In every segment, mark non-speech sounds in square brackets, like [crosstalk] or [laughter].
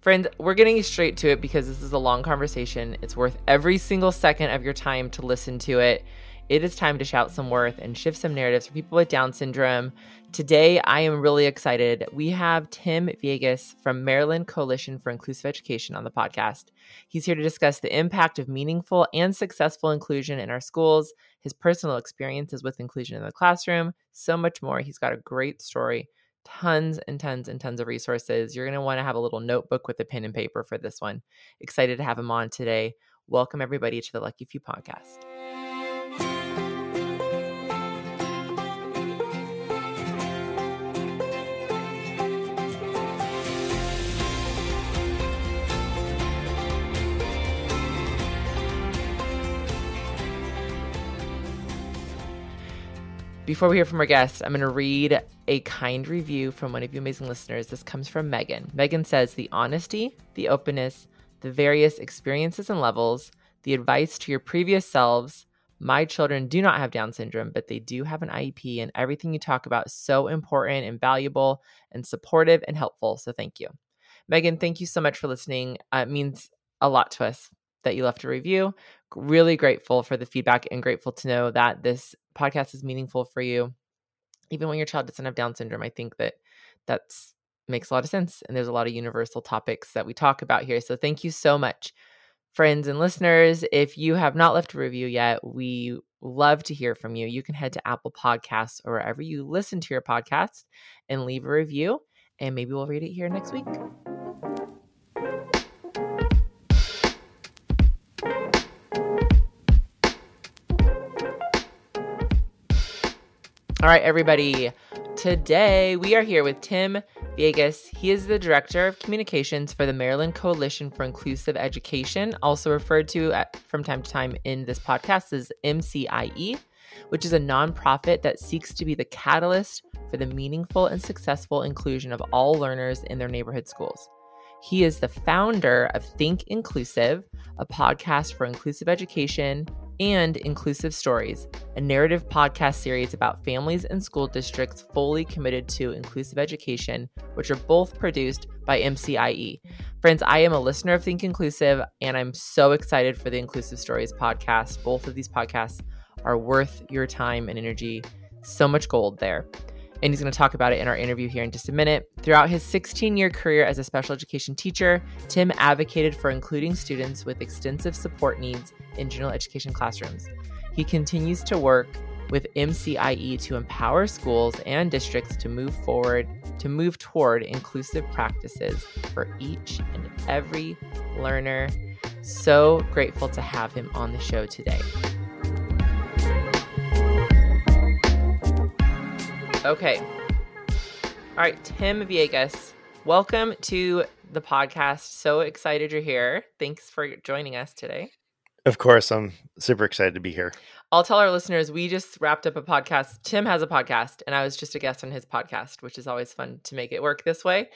Friends, we're getting straight to it because this is a long conversation. It's worth every single second of your time to listen to it. It is time to shout some worth and shift some narratives for people with Down syndrome. Today, I am really excited. We have Tim Villegas from Maryland Coalition for Inclusive Education on the podcast. He's here to discuss the impact of meaningful and successful inclusion in our schools, his personal experiences with inclusion in the classroom, so much more. He's got a great story tons and tons and tons of resources. You're going to want to have a little notebook with a pen and paper for this one. Excited to have him on today. Welcome, everybody, to the Lucky Few podcast. Before we hear from our guests, I'm going to read a kind review from one of you amazing listeners. This comes from Megan. Megan says the honesty, the openness, the various experiences and levels, the advice to your previous selves. My children do not have Down syndrome, but they do have an IEP, and everything you talk about is so important and valuable and supportive and helpful. So thank you. Megan, thank you so much for listening. Uh, it means a lot to us that you left a review. Really grateful for the feedback and grateful to know that this podcast is meaningful for you. Even when your child doesn't have Down syndrome, I think that that's makes a lot of sense. And there's a lot of universal topics that we talk about here. So thank you so much, friends and listeners. If you have not left a review yet, we love to hear from you. You can head to Apple Podcasts or wherever you listen to your podcast and leave a review, and maybe we'll read it here next week. All right, everybody. Today we are here with Tim Villegas. He is the Director of Communications for the Maryland Coalition for Inclusive Education, also referred to at, from time to time in this podcast as MCIE, which is a nonprofit that seeks to be the catalyst for the meaningful and successful inclusion of all learners in their neighborhood schools. He is the founder of Think Inclusive, a podcast for inclusive education and Inclusive Stories, a narrative podcast series about families and school districts fully committed to inclusive education, which are both produced by MCIE. Friends, I am a listener of Think Inclusive, and I'm so excited for the Inclusive Stories podcast. Both of these podcasts are worth your time and energy. So much gold there and he's going to talk about it in our interview here in just a minute. Throughout his 16 year career as a special education teacher, Tim advocated for including students with extensive support needs in general education classrooms. He continues to work with MCIE to empower schools and districts to move forward, to move toward inclusive practices for each and every learner. So grateful to have him on the show today. Okay. All right, Tim Villegas, welcome to the podcast. So excited you're here. Thanks for joining us today. Of course, I'm super excited to be here. I'll tell our listeners we just wrapped up a podcast. Tim has a podcast, and I was just a guest on his podcast, which is always fun to make it work this way.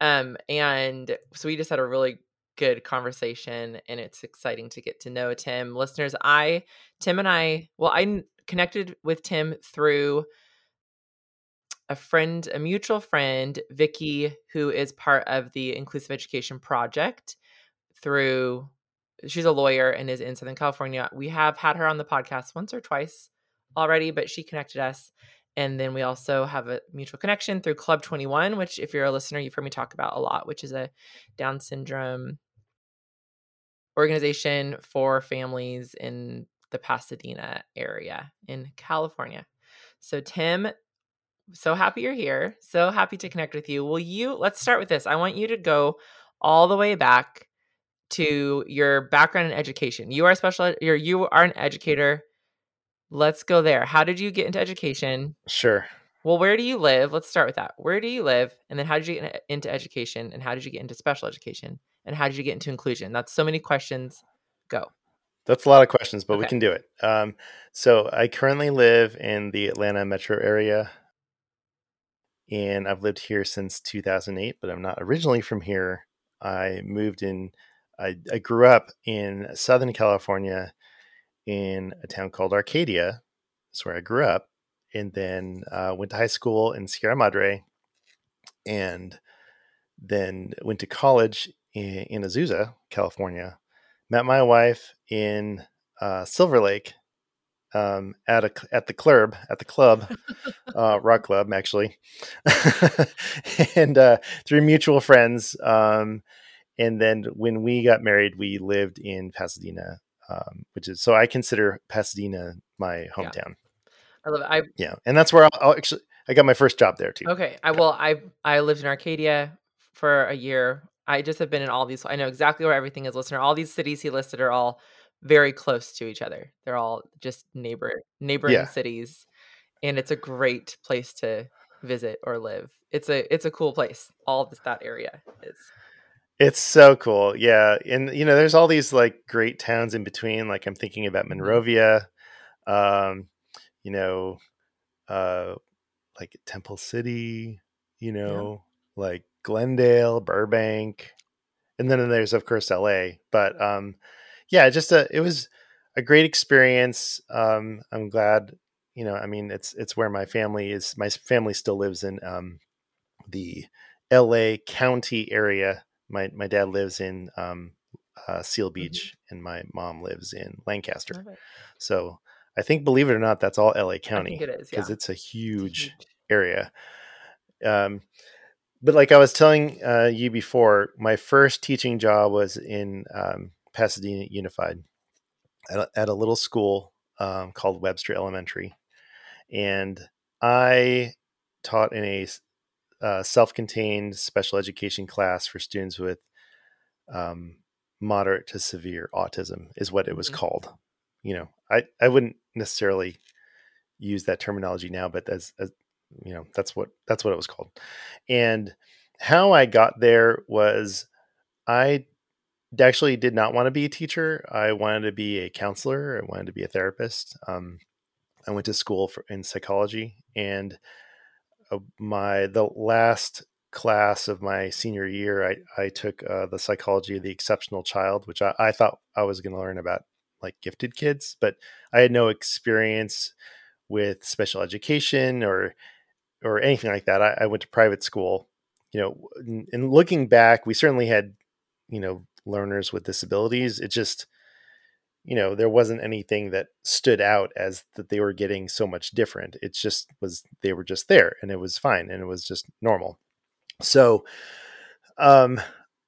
Um, and so we just had a really good conversation, and it's exciting to get to know Tim. Listeners, I, Tim and I, well, I connected with Tim through a friend, a mutual friend, Vicky, who is part of the Inclusive Education Project through she's a lawyer and is in Southern California. We have had her on the podcast once or twice already, but she connected us. And then we also have a mutual connection through Club 21, which, if you're a listener, you've heard me talk about a lot, which is a Down syndrome organization for families in the Pasadena area in California. So, Tim so happy you're here. So happy to connect with you. Will you, let's start with this. I want you to go all the way back to your background in education. You are a special, you're, you are an educator. Let's go there. How did you get into education? Sure. Well, where do you live? Let's start with that. Where do you live? And then how did you get into education? And how did you get into special education? And how did you get into inclusion? That's so many questions. Go. That's a lot of questions, but okay. we can do it. Um, so I currently live in the Atlanta metro area and I've lived here since 2008, but I'm not originally from here. I moved in, I, I grew up in Southern California in a town called Arcadia. That's where I grew up. And then uh, went to high school in Sierra Madre and then went to college in, in Azusa, California. Met my wife in uh, Silver Lake um, at a at the club at the club, [laughs] uh, rock club actually, [laughs] and uh, through mutual friends. Um, and then when we got married, we lived in Pasadena, um, which is so I consider Pasadena my hometown. Yeah. I love it. I yeah, and that's where I'll, I'll, actually I got my first job there too. Okay, I well I I lived in Arcadia for a year. I just have been in all these. I know exactly where everything is. Listener, all these cities he listed are all very close to each other. They're all just neighbor neighboring yeah. cities, and it's a great place to visit or live. It's a it's a cool place. All this that area is. It's so cool, yeah. And you know, there's all these like great towns in between. Like I'm thinking about mm-hmm. Monrovia, um, you know, uh, like Temple City, you know, yeah. like Glendale, Burbank, and then there's of course LA. But um, yeah, just a it was a great experience. Um, I'm glad, you know, I mean, it's it's where my family is. My family still lives in um, the LA County area. My my dad lives in um, uh, Seal mm-hmm. Beach, mm-hmm. and my mom lives in Lancaster. So I think, believe it or not, that's all LA County. it is because yeah. it's a huge, huge. area. Um, but like I was telling uh, you before, my first teaching job was in um, Pasadena Unified at a, at a little school um, called Webster Elementary, and I taught in a uh, self-contained special education class for students with um, moderate to severe autism, is what it was mm-hmm. called. You know, I I wouldn't necessarily use that terminology now, but as, as you know, that's what that's what it was called. And how I got there was I actually did not want to be a teacher. I wanted to be a counselor. I wanted to be a therapist. Um, I went to school for in psychology, and uh, my the last class of my senior year, I I took uh, the psychology of the exceptional child, which I, I thought I was going to learn about like gifted kids, but I had no experience with special education or or anything like that. I, I went to private school. You know, and looking back, we certainly had you know learners with disabilities. It just you know there wasn't anything that stood out as that they were getting so much different. It just was they were just there and it was fine and it was just normal. So um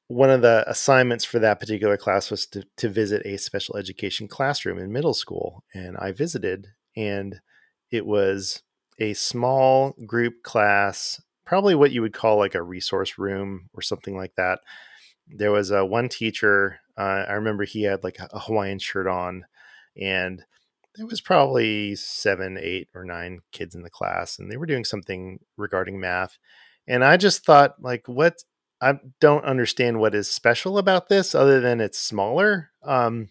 one of the assignments for that particular class was to, to visit a special education classroom in middle school. And I visited, and it was a small group class, probably what you would call like a resource room or something like that. There was a one teacher. Uh, I remember he had like a Hawaiian shirt on, and there was probably seven, eight, or nine kids in the class, and they were doing something regarding math. And I just thought, like, what I don't understand what is special about this other than it's smaller. Um,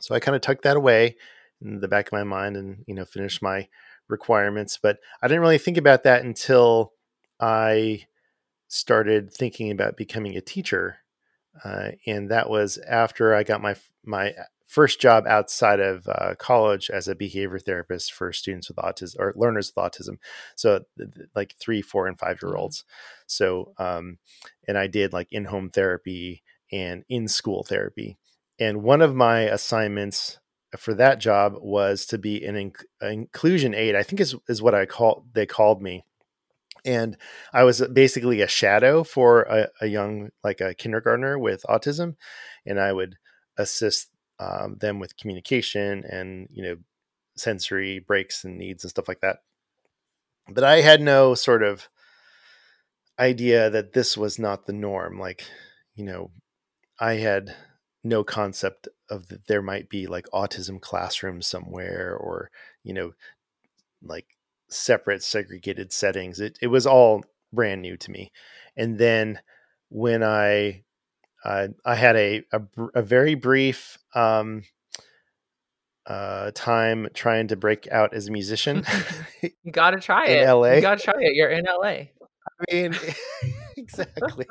so I kind of tucked that away in the back of my mind and, you know, finished my requirements. But I didn't really think about that until I started thinking about becoming a teacher. Uh, and that was after I got my, my first job outside of uh, college as a behavior therapist for students with autism or learners with autism. So like three, four, and five year mm-hmm. olds. So, um, and I did like in home therapy and in school therapy. And one of my assignments for that job was to be an, inc- inclusion aide. I think is is what I call they called me. And I was basically a shadow for a, a young, like a kindergartner with autism, and I would assist um, them with communication and you know sensory breaks and needs and stuff like that. But i had no sort of idea that this was not the norm like you know i had no concept of that there might be like autism classrooms somewhere or you know like separate segregated settings it, it was all brand new to me and then when i uh, I had a, a, a very brief um, uh, time trying to break out as a musician. [laughs] [laughs] you got to try it. LA. You got to try it. You're in LA. I mean, [laughs] exactly.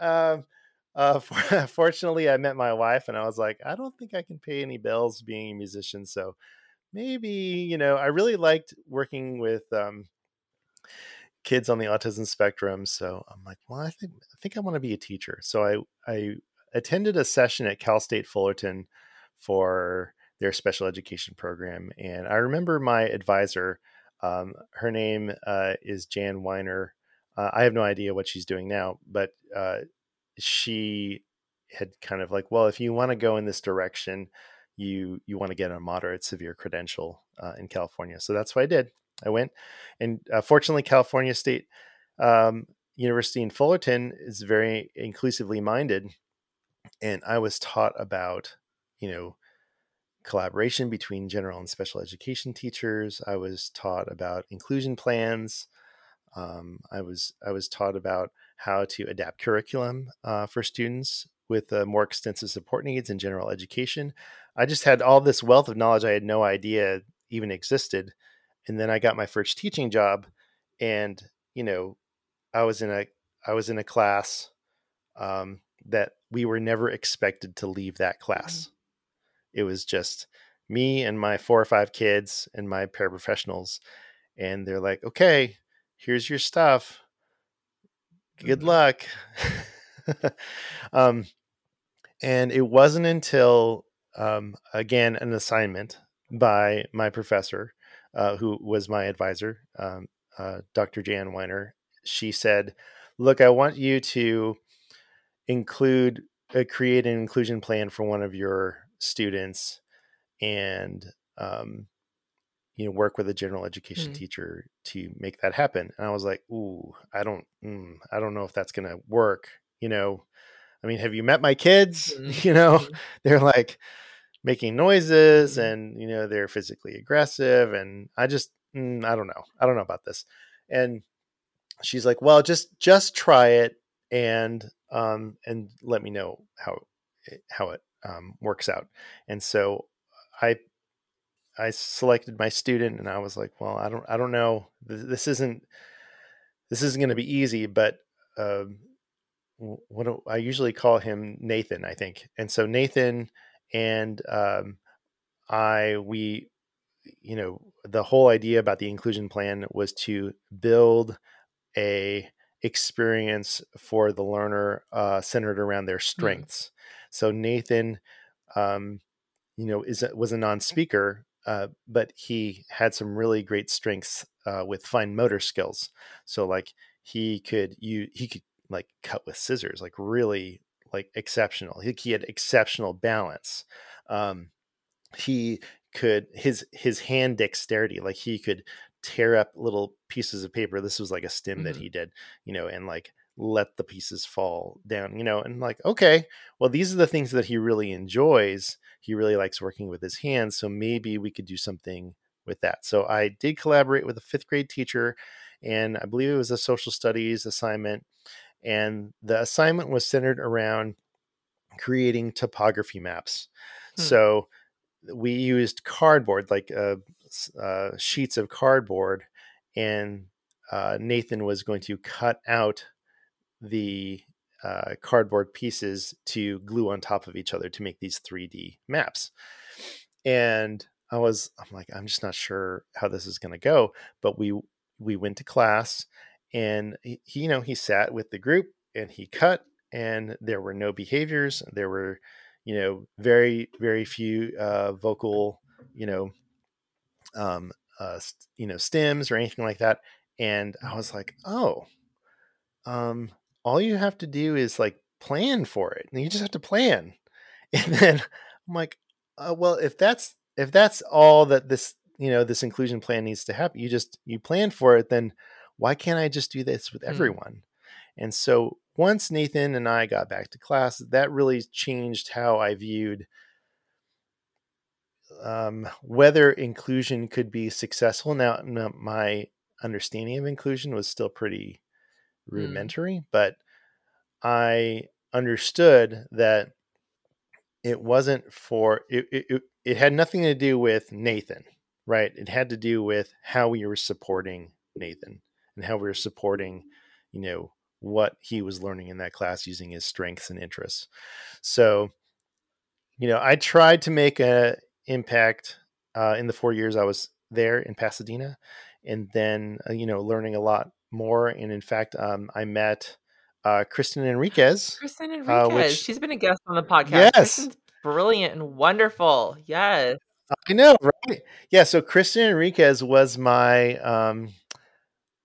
um, uh, for, fortunately, I met my wife, and I was like, I don't think I can pay any bills being a musician. So maybe you know, I really liked working with um, kids on the autism spectrum. So I'm like, well, I think I think I want to be a teacher. So I I attended a session at Cal State Fullerton for their special education program, and I remember my advisor. Um, her name uh, is Jan Weiner. Uh, I have no idea what she's doing now, but uh, she had kind of like, well, if you want to go in this direction, you you want to get a moderate severe credential uh, in California. So that's what I did. I went, and uh, fortunately, California State um, University in Fullerton is very inclusively minded, and I was taught about you know collaboration between general and special education teachers. I was taught about inclusion plans. Um, I was I was taught about how to adapt curriculum uh, for students with uh, more extensive support needs in general education. I just had all this wealth of knowledge I had no idea even existed. And then I got my first teaching job, and you know, I was in a I was in a class um, that we were never expected to leave that class. Mm-hmm. It was just me and my four or five kids and my paraprofessionals, and they're like, "Okay, here's your stuff. Good mm-hmm. luck." [laughs] um, and it wasn't until um, again an assignment by my professor, uh, who was my advisor, um, uh, Dr. Jan Weiner. She said, "Look, I want you to include uh, create an inclusion plan for one of your students, and um, you know work with a general education mm. teacher to make that happen." And I was like, "Ooh, I don't, mm, I don't know if that's going to work." You know, I mean, have you met my kids? [laughs] Mm-hmm. You know, mm-hmm. [laughs] they're like making noises mm-hmm. and, you know, they're physically aggressive. And I just, mm, I don't know. I don't know about this. And she's like, well, just, just try it and, um, and let me know how, how it, um, works out. And so I, I selected my student and I was like, well, I don't, I don't know. This isn't, this isn't going to be easy, but, um, what do, I usually call him Nathan, I think. And so Nathan and um, I, we, you know, the whole idea about the inclusion plan was to build a experience for the learner uh, centered around their hmm. strengths. Mm-hmm. So Nathan, um, you know, is was a non-speaker, uh, but he had some really great strengths uh, with fine motor skills. So like he could you he could like cut with scissors, like really like exceptional. He, he had exceptional balance. Um, he could his his hand dexterity, like he could tear up little pieces of paper. This was like a stim mm-hmm. that he did, you know, and like let the pieces fall down, you know, and like, okay, well, these are the things that he really enjoys. He really likes working with his hands. So maybe we could do something with that. So I did collaborate with a fifth grade teacher, and I believe it was a social studies assignment. And the assignment was centered around creating topography maps. Hmm. So we used cardboard, like uh, uh, sheets of cardboard, and uh, Nathan was going to cut out the uh, cardboard pieces to glue on top of each other to make these 3D maps. And I was, I'm like, I'm just not sure how this is going to go. But we we went to class and he, you know he sat with the group and he cut and there were no behaviors there were you know very very few uh, vocal you know um uh, st- you know stims or anything like that and i was like oh um all you have to do is like plan for it and you just have to plan. [laughs] And then i'm like uh, well if that's if that's all that this you know this inclusion plan needs to happen you just you plan for it then why can't I just do this with mm. everyone? And so once Nathan and I got back to class, that really changed how I viewed um, whether inclusion could be successful. Now, my understanding of inclusion was still pretty mm. rudimentary, mm. but I understood that it wasn't for it, it, it had nothing to do with Nathan, right? It had to do with how we were supporting Nathan and how we were supporting, you know, what he was learning in that class using his strengths and interests. So, you know, I tried to make a impact uh, in the four years I was there in Pasadena, and then uh, you know, learning a lot more. And in fact, um, I met uh, Kristen Enriquez. Kristen uh, Enriquez. Which, She's been a guest on the podcast. Yes. Kristen's brilliant and wonderful. Yes. I know, right? Yeah. So Kristen Enriquez was my, um,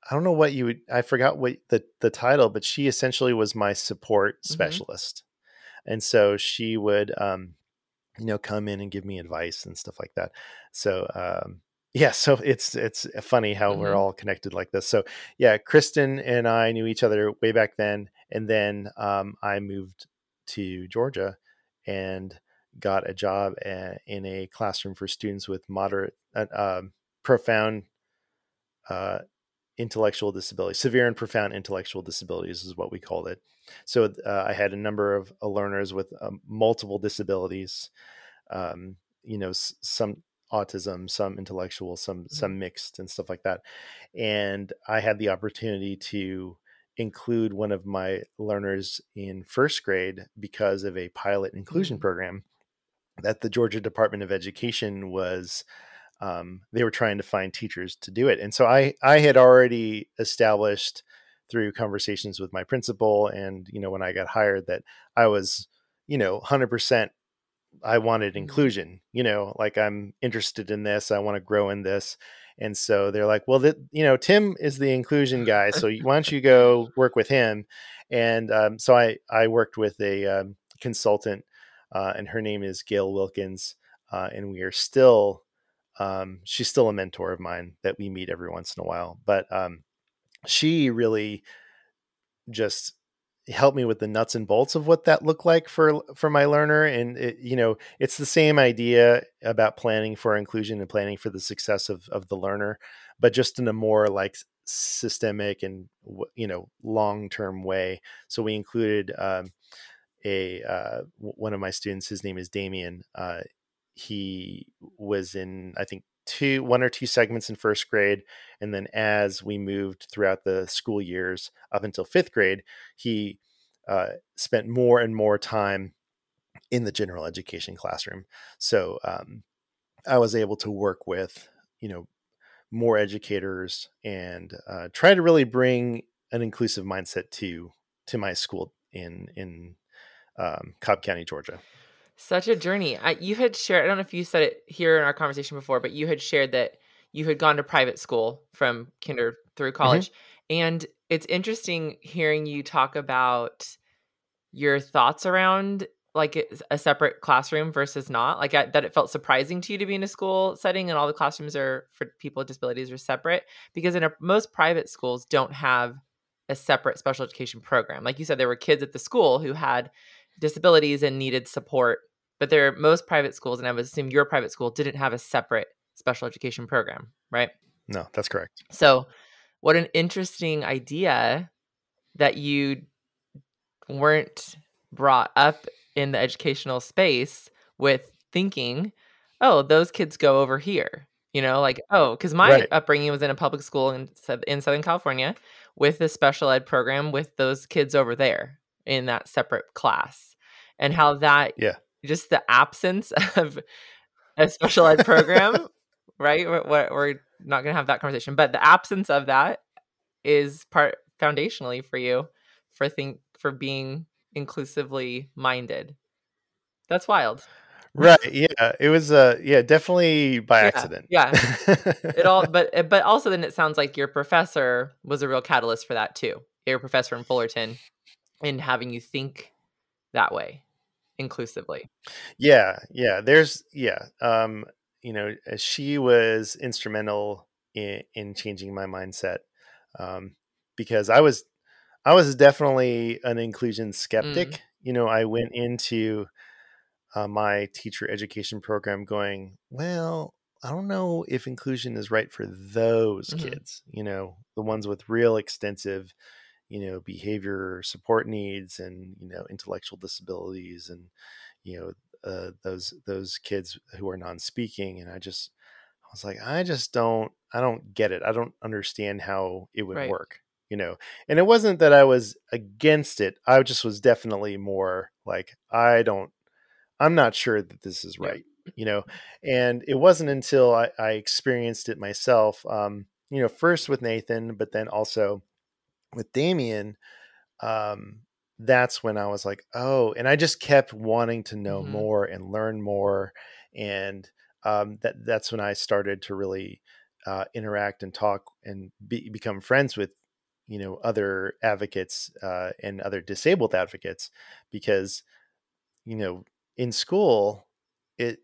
I don't know what you would, I forgot what the, the title, but she essentially was my support mm-hmm. specialist. And so she would, um, you know, come in and give me advice and stuff like that. So, um, yeah, so it's it's funny how mm-hmm. we're all connected like this. So yeah, Kristen and I knew each other way back then, and then um, I moved to Georgia and got a job a, in a classroom for students with moderate, uh, um, profound uh, intellectual disability, severe and profound intellectual disabilities is what we called it. So uh, I had a number of uh, learners with um, multiple disabilities. Um, you know, s- some autism, some intellectual, some mm-hmm. some mixed, and stuff like that. And I had the opportunity to include one of my learners in first grade because of a pilot inclusion mm-hmm. program that the Georgia Department of Education was um, they were trying to find teachers to do it. And so I I had already established through conversations with my principal and you know when I got hired that I was you know 100% I wanted mm-hmm. inclusion, you know, like I'm interested in this, I want to grow in this. And so they're like, well, that, you know, Tim is the inclusion [laughs] guy. So why don't you go work with him? And um, so I, I worked with a um, consultant uh, and her name is Gail Wilkins. Uh, and we are still, um, she's still a mentor of mine that we meet every once in a while. But um, she really just helped me with the nuts and bolts of what that looked like for for my learner and it, you know it's the same idea about planning for inclusion and planning for the success of of the learner but just in a more like systemic and you know long term way so we included um, a uh, one of my students his name is Damien uh, he was in I think two one or two segments in first grade and then as we moved throughout the school years up until fifth grade he uh, spent more and more time in the general education classroom. So um, i was able to work with you know more educators and uh, try to really bring an inclusive mindset to to my school in in um, cobb county georgia such a journey. I, you had shared, I don't know if you said it here in our conversation before, but you had shared that you had gone to private school from kinder through mm-hmm. college. Mm-hmm. And it's interesting hearing you talk about your thoughts around like a separate classroom versus not like that it felt surprising to you to be in a school setting and all the classrooms are for people with disabilities are separate because in a, most private schools don't have a separate special education program like you said there were kids at the school who had disabilities and needed support but there most private schools and i would assume your private school didn't have a separate special education program right? No that's correct. So what an interesting idea that you weren't brought up in the educational space with thinking oh those kids go over here you know like oh because my right. upbringing was in a public school in, in southern california with a special ed program with those kids over there in that separate class and how that yeah just the absence [laughs] of a special ed program, right? We're, we're not going to have that conversation, but the absence of that is part foundationally for you for think for being inclusively minded. That's wild. Right. Yeah. It was uh yeah, definitely by yeah, accident. Yeah. it all [laughs] but eh, but also then it sounds like your professor was a real catalyst for that too. Your professor in Fullerton in having you think that way inclusively. Yeah, yeah. There's yeah. Um, you know, uh, she was instrumental in, in changing my mindset um, because I was I was definitely an inclusion skeptic. Mm. You know, I went into uh, my teacher education program going, well, I don't know if inclusion is right for those mm-hmm. kids. You know, the ones with real extensive you know behavior support needs and you know intellectual disabilities and you know uh, those those kids who are non-speaking and i just i was like i just don't i don't get it i don't understand how it would right. work you know and it wasn't that i was against it i just was definitely more like i don't i'm not sure that this is right yeah. you know and it wasn't until I, I experienced it myself um you know first with nathan but then also with Damien, um, that's when I was like, oh, and I just kept wanting to know mm-hmm. more and learn more, and um, that that's when I started to really uh, interact and talk and be, become friends with you know other advocates uh, and other disabled advocates because you know in school it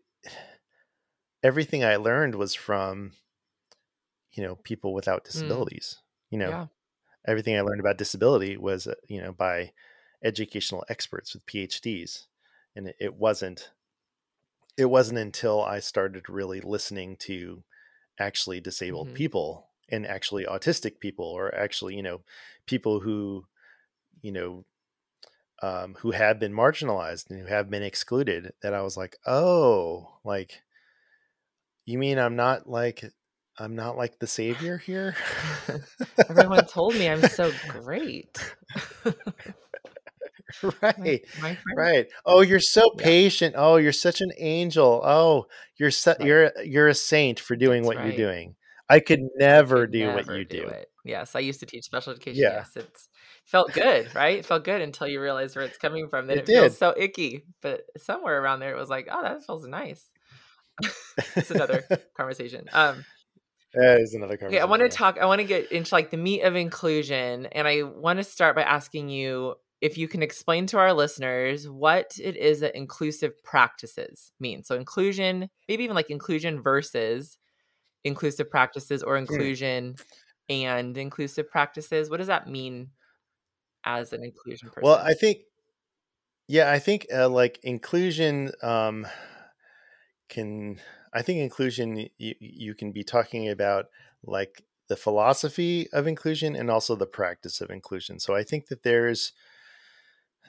everything I learned was from you know people without mm. disabilities. Mm. You know, yeah. Everything I learned about disability was uh, you know by educational experts with PhDs, and it, it wasn't it wasn't until I started really listening to actually disabled mm-hmm. people and actually autistic people or actually you know people who you know um, who have been marginalized and who have been excluded that i was like oh like you mean i'm not like i'm not like the savior here. Everyone [laughs] told me i'm so great. [laughs] Right my, my right. Oh you're so yeah. patient. Oh you're such an angel. Oh you're su- right. you're you're a saint for doing That's what right. you're doing. I could never could do never what you do, do. Yes i used to teach special education. Yeah. yes it's felt good right? It felt good until you realize where it's coming from then it, it feels so icky. But somewhere around there it was like oh that feels nice. [laughs] It's another conversation. Um that is another conversation. Okay, I want to talk. I want to get into like the meat of inclusion, and I want to start by asking you if you can explain to our listeners what it is that inclusive practices mean. So inclusion, maybe even like inclusion versus inclusive practices or hmm. inclusion mm. and inclusive practices. What does that mean as an inclusion person? Well, I think yeah, I think uh, like inclusion um can I think inclusion you, you can be talking about like the philosophy of inclusion and also the practice of inclusion. So I think that there's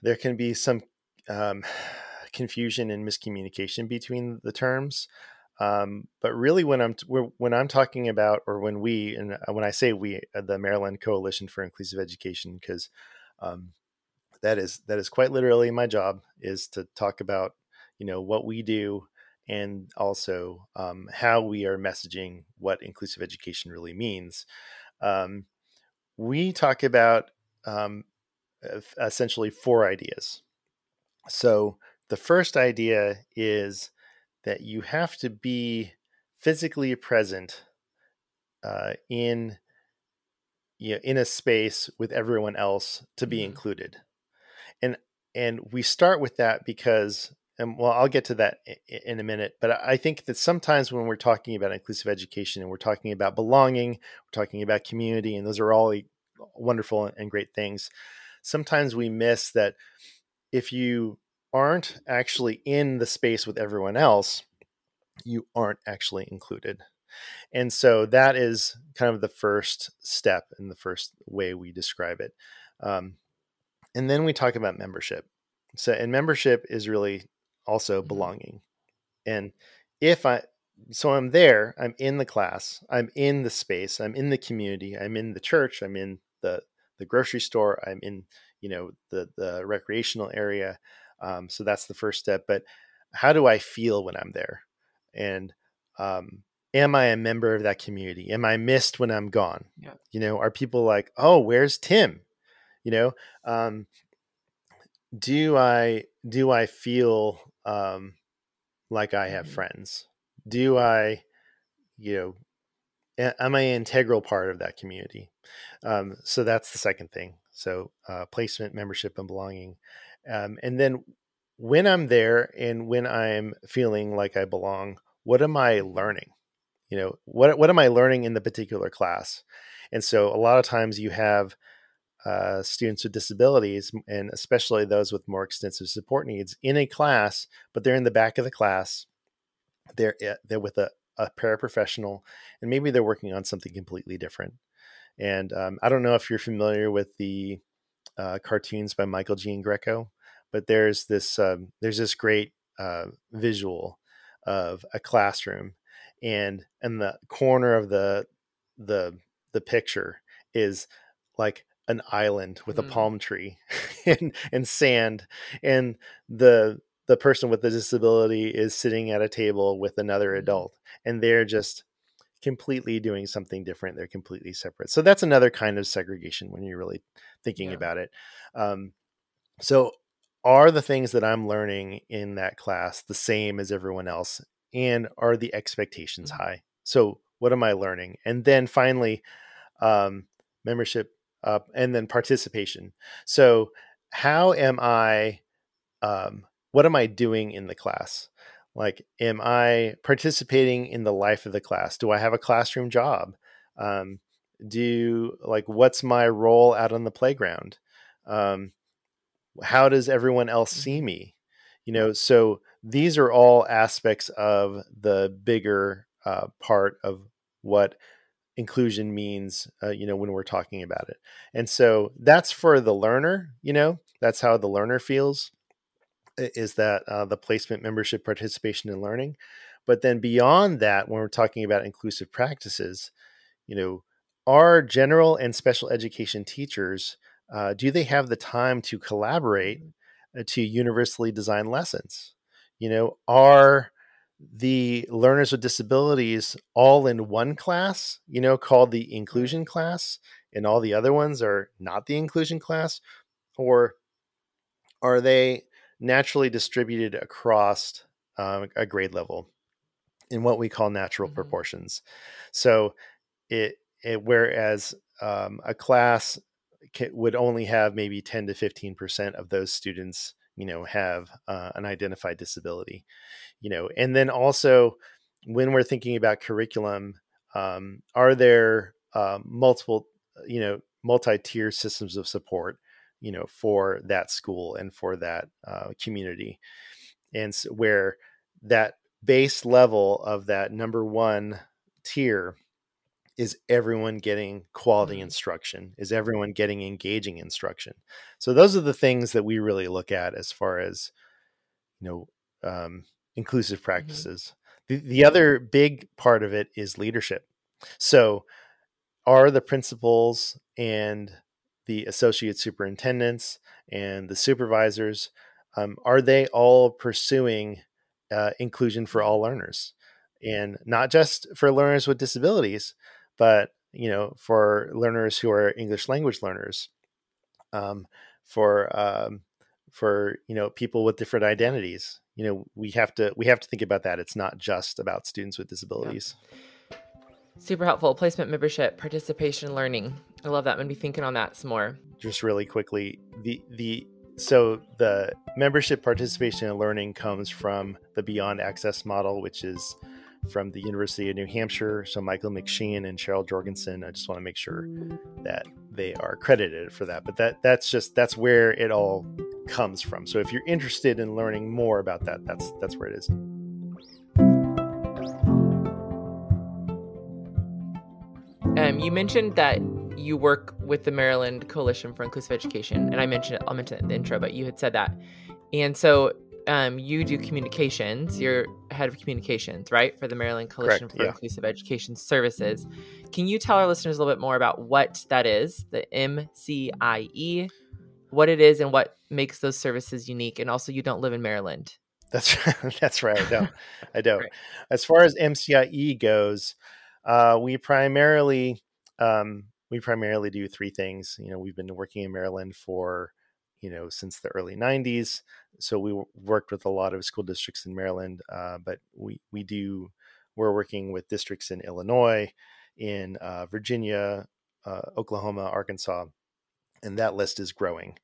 there can be some um, [sighs] confusion and miscommunication between the terms. Um, but really, when I'm when I'm talking about, or when we, and uh, when I say we, uh, the Maryland Coalition for Inclusive Education, because um, that is that is quite literally my job is to talk about you know what we do and also um, how we are messaging what inclusive education really means. Um, we talk about um, essentially four ideas. So the first idea is that you have to be physically present uh, in you know, in a space with everyone else to be mm-hmm. included, and and we start with that because and well i'll get to that in a minute but i think that sometimes when we're talking about inclusive education and we're talking about belonging we're talking about community and those are all wonderful and great things sometimes we miss that if you aren't actually in the space with everyone else, you aren't actually included. And so that is kind of the first step and the first way we describe it. Um, and then we talk about membership. So, and membership is really also mm-hmm. belonging. And if I, so I'm there, I'm in the class, I'm in the space, I'm in the community, I'm in the church, I'm in the the grocery store, I'm in you know the the recreational area. Um, so that's the first step. But how do I feel when I'm there? And um, am I a member of that community? Am I missed when I'm gone? Yeah. You know, are people like, oh, where's Tim? You know, um, do I do I feel um, like I have mm-hmm. friends? Do I, you know, am I an integral part of that community? Um, so that's the second thing. So uh, placement, membership, and belonging. Um, and then when I'm there and when I'm feeling like I belong, what am I learning? You know, what what am I learning in the particular class? And so a lot of times you have uh, students with disabilities, and especially those with more extensive support needs, in a class, but they're in the back of the class. They're eh, they're with a, a paraprofessional, and maybe they're working on something completely different. And um, I don't know if you're familiar with the uh, cartoons by Michael Giangreco, but there's this um, there's this great uh, visual of a classroom, and in the corner of the the the picture is like an island with mm. a palm tree [laughs] and, and sand and the the person with the disability is sitting at a table with another mm. adult and they're just completely doing something different. They're completely separate. So that's another kind of segregation when you're really thinking yeah. about it. Um, so are the things that I'm learning in that class the same as everyone else? And are the expectations mm-hmm. high? So what am I learning? And then finally, um, membership uh, and then participation. So how am I? Um, what am I doing in the class? Like, am I participating in the life of the class? Do I have a classroom job? Um, do like what's my role out on the playground? Um, how does everyone else see mm-hmm. me? You know, so these are all aspects of the bigger uh, part of what inclusion means uh, you know when we're talking about it. And so that's for the learner you know that's how the learner feels is that uh, the placement membership participation and learning. But then beyond that when we're talking about inclusive practices you know are general and special education teachers uh, do they have the time to collaborate uh, to universally design lessons? You know are the learners with disabilities all in one class, you know, called the inclusion class, and all the other ones are not the inclusion class? Or are they naturally distributed across um, a grade level in what we call natural mm-hmm. proportions? So it, it whereas um, a class would only have maybe 10 to 15% of those students you know have uh, an identified disability you know and then also when we're thinking about curriculum um, are there uh, multiple uh, you know multi-tier systems of support you know for that school and for that uh, community? And so where that base level of that number one tier is everyone getting quality mm-hmm. instruction is everyone getting engaging instruction so those are the things that we really look at as far as you know um, inclusive mm-hmm. practices mm-hmm. the, the other big part of it is leadership so are the principals and the associate superintendents and the supervisors um, are they all pursuing uh, inclusion for all learners and not just for learners with disabilities but you know for learners who are english language learners um, for um, for you know people with different identities you know we have to we have to think about that. It's not just about students with disabilities. Yeah. super helpful. Placement membership participation learning. I love that. I'm gonna be thinking on that some more. Just really quickly the the so the membership participation and learning comes from the beyond access model which is from the University of New Hampshire. So Michael McSheehan and Cheryl Jorgensen. I just want to make sure that they are credited for that. But that that's just that's where it all comes from. So if you're interested in learning more about that, that's that's where it is. Um, you mentioned that you work with the Maryland Coalition for Inclusive Education, and I mentioned it. I'll mention it in the intro, but you had said that, and so um, you do communications. You're head of communications, right, for the Maryland Coalition Correct, for yeah. Inclusive Education Services. Can you tell our listeners a little bit more about what that is, the MCIE, what it is, and what makes those services unique? And also, you don't live in Maryland. That's [laughs] that's right. I don't. I don't. right. As far as MCIE goes, uh, we primarily um, we primarily do three things. You know, we've been working in Maryland for you know since the early 90s so we worked with a lot of school districts in Maryland, uh, but we we do we're working with districts in Illinois, in uh, Virginia, uh, Oklahoma, Arkansas, and that list is growing.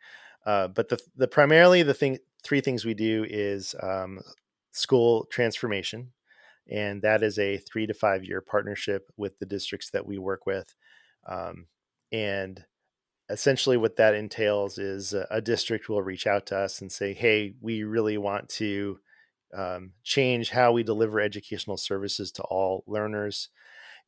Uh, but the the primarily the thing three things we do is um, school transformation, and that is a three to five year partnership with the districts that we work with, um, and essentially what that entails is a, district will reach out to us and say hey we really want to um, change how we deliver educational services to all learners.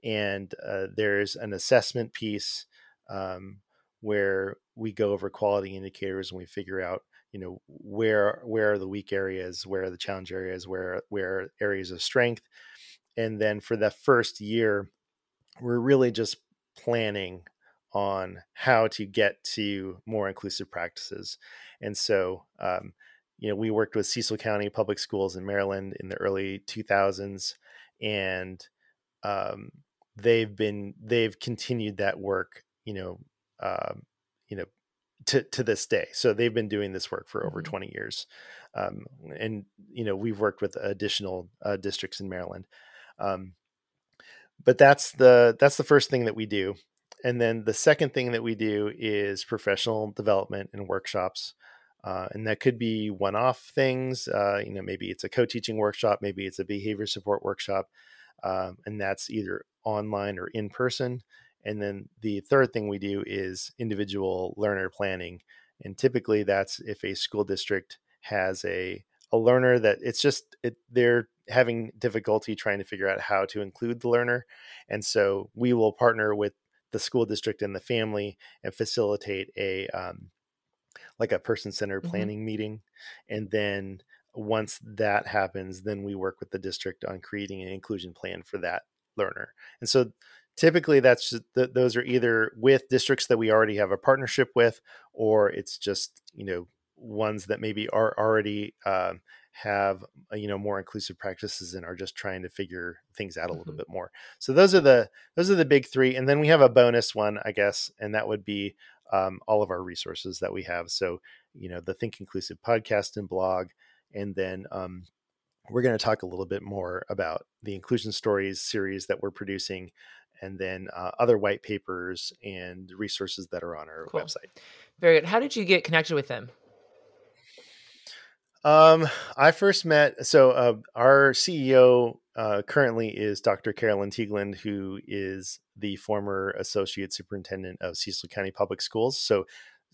And uh, there's an assessment piece um, where we go over quality indicators and we figure out you know where where are the weak areas where are the challenge areas where where areas of strength. And then for the first year we're really just planning on how to get to more inclusive practices. And so, um, you know, we worked with Cecil County Public Schools in Maryland in the early 2000s, and um, they've been they've continued that work you know um, you know to to this day so they've been doing this work for over mm-hmm. 20 years um, and you know we've worked with additional uh, districts in maryland um, but that's the that's the first thing that we do and then the second thing that we do is professional development and workshops uh, and that could be one-off things uh, you know maybe it's a co-teaching workshop maybe it's a behavior support workshop um, and that's either online or in person. And then the third thing we do is individual learner planning and typically that's if a school district has a a learner that it's just it, they're having difficulty trying to figure out how to include the learner. And so we will partner with the school district and the family and facilitate a um, like a person centered mm-hmm. planning mm-hmm. meeting and then once that happens then we work with the district on creating an inclusion plan for that learner and so typically that's just, th- those are either with districts that we already have a partnership with or it's just you know ones that maybe are already um, have uh, you know more inclusive practices and are just trying to figure things out a little mm-hmm. bit more. So those are the those are the big three and then we have a bonus one i guess and that would be um, all of our resources that we have. So you know the think inclusive podcast and blog and then um, we're going to talk a little bit more about the inclusion stories series that we're producing and then uh, other white papers and resources that are on our cool. website. Very good. How did you get connected with them um, I first met so uh, our CEO uh, currently is Dr. Carolyn Teagland, who is the former associate superintendent of Cecil County Public Schools. So,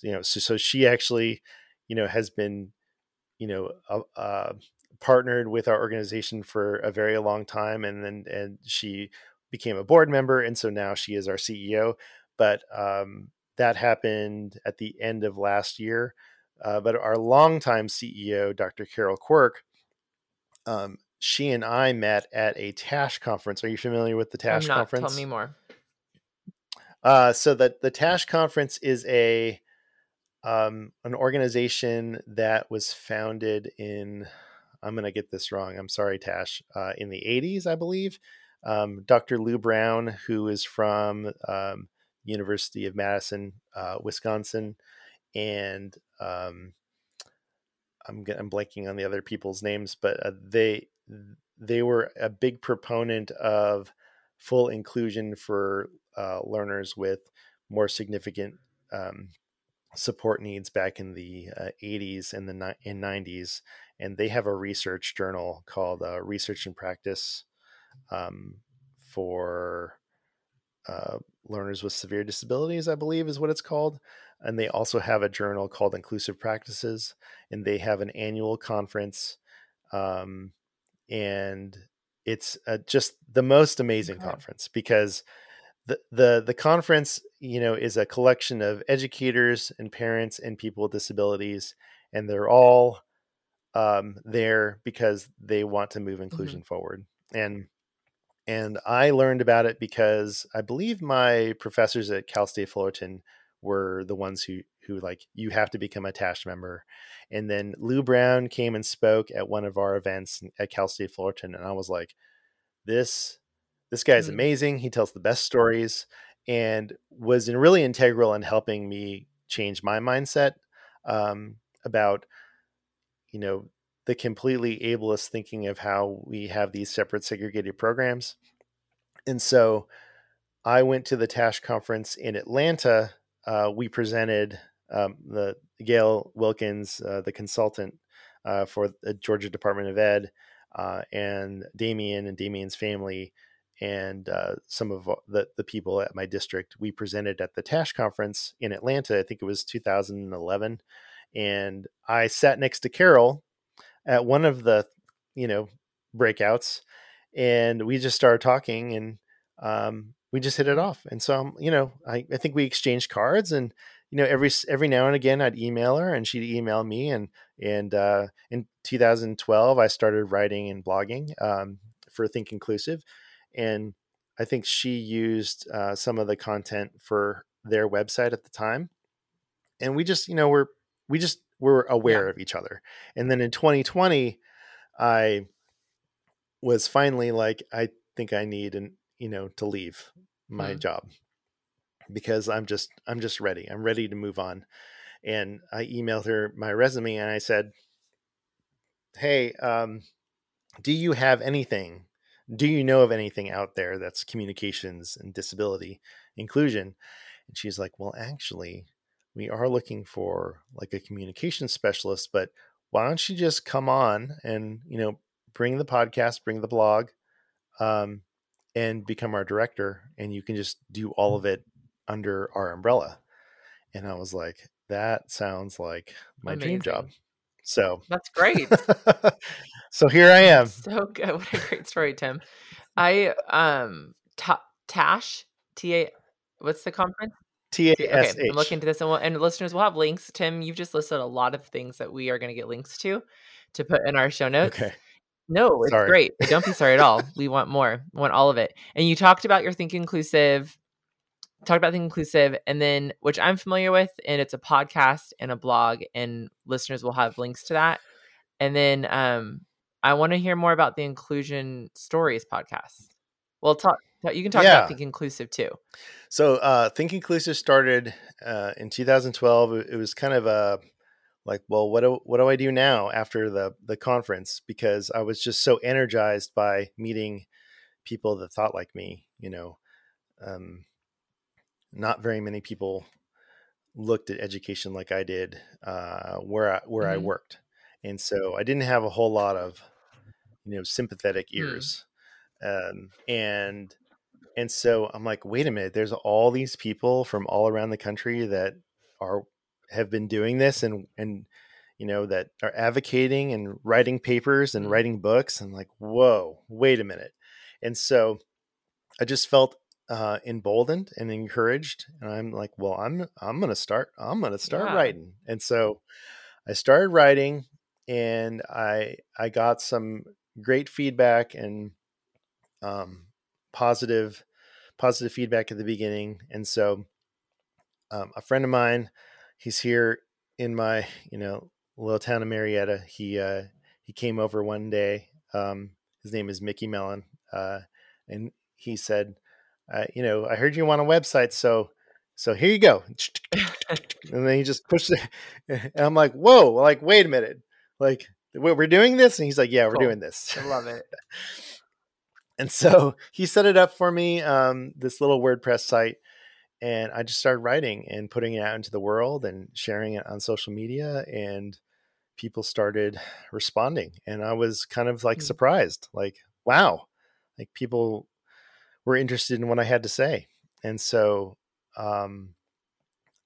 you know, so, so she actually, you know, has been, you know, uh, uh, partnered with our organization for a very long time, and then and she became a board member, and so now she is our CEO. But um, that happened at the end of last year. Uh, but our longtime CEO, Dr. Carol Quirk, um, she and I met at a TASH conference. Are you familiar with the TASH not, conference? Tell me more. Uh, so that the TASH conference is a um, an organization that was founded in I'm going to get this wrong. I'm sorry, Tash. Uh, in the 80s, I believe. Um, Dr. Lou Brown, who is from um, University of Madison, uh, Wisconsin, and um, I'm I'm blanking on the other people's names, but uh, they they were a big proponent of full inclusion for uh, learners with more significant um, support needs back in the uh, 80s and the ni- and 90s, and they have a research journal called uh, Research and Practice um, for uh, learners with severe disabilities, I believe is what it's called and they also have a journal called Inclusive Practices, and they have an annual conference, um, and it's uh, just the most amazing okay. conference because the the the conference you know is a collection of educators and parents and people with disabilities, and they're all um, there because they want to move inclusion mm-hmm. forward and and I learned about it because I believe my professors at Cal State Fullerton were the ones who who like you have to become a TASH member. And then Lou Brown came and spoke at one of our events at Cal State Fullerton, and I was like, this this guy is mm-hmm. amazing. He tells the best stories and was in really integral in helping me change my mindset um, about you know the completely ableist thinking of how we have these separate segregated programs. And so I went to the TASH conference in Atlanta uh, we presented um, the Gail Wilkins, uh, the consultant uh, for the Georgia Department of Ed, uh, and Damien and Damien's family, and uh, some of the, the people at my district. We presented at the TASH conference in Atlanta. I think it was 2011, and I sat next to Carol at one of the, you know, breakouts, and we just started talking and. Um, we just hit it off. And so, um, you know, I, I think we exchanged cards and, you know, every, every now and again I'd email her and she'd email me. And, and, uh, in 2012, I started writing and blogging, um, for Think Inclusive. And I think she used, uh, some of the content for their website at the time. And we just, you know, we're, we just were aware yeah. of each other. And then in 2020, I was finally like, I think I need an you know, to leave my Hmm. job because I'm just I'm just ready. I'm ready to move on. And I emailed her my resume and I said, "Hey, um, do you have anything? Do you know of anything out there that's communications and disability inclusion?" And she's like, "Well, actually, we are looking for like a communication specialist, but why don't you just come on and, you know, bring the podcast, bring the blog, um, and become our director and you can just do all of it under our umbrella." And I was like, "That sounds like my dream job." So That's great. [laughs] so here I am. So good. [laughs] What a great story, Tim. I um Ta- Tash T A what's the conference? T A S Okay, I'm looking into this and, we'll, and listeners will have links. Tim, you've just listed a lot of things that we are going to get links to to put in our show notes. Okay. No, it's Sorry. great. Don't be sorry at all. We want more. We want all of it. And you talked about your Think Inclusive, talked about Think Inclusive, and then which I'm familiar with, and it's a podcast and a blog, and listeners will have links to that. And then um, I want to hear more about the Inclusion Stories podcast. Well, talk. You can talk Yeah. about Think Inclusive too. So uh, Think Inclusive started uh, in 2012. It it was kind of a like, well, what do what do I do now after the the conference? Because I was just so energized by meeting people that thought like me. You know, um, not very many people looked at education like I did uh, where I, where I Mhm. worked, and so I didn't have a whole lot of you know sympathetic Hmm. ears, um, and and so I'm like, wait a minute, there's all these people from all around the country that are have been doing this and and you know that are advocating and writing papers and Mm. writing books and like, whoa, wait a minute. And so I just felt uh, emboldened and encouraged, and I'm like, well, I'm I'm gonna start I'm gonna start Yeah. writing, and so I started writing, and I I got some great feedback and um, positive positive feedback at the beginning, and so um, a friend of mine, he's here in my you know little town of Marietta. He uh, he came over one day. Um, his name is Mickey Mellen, uh, and he said, uh, "You know, I heard you want a website, so so here you go." [laughs] and then he just pushed it, [laughs] and I'm like, "Whoa!" Like, wait a minute, like we- we're doing this, and he's like, "Yeah, we're Cool. doing this." I love it. [laughs] and so he set it up for me, um, this little WordPress site, and I just started writing and putting it out into the world and sharing it on social media, and people started responding, and I was kind of like Hmm. surprised, like, wow, like people were interested in what I had to say, and so um,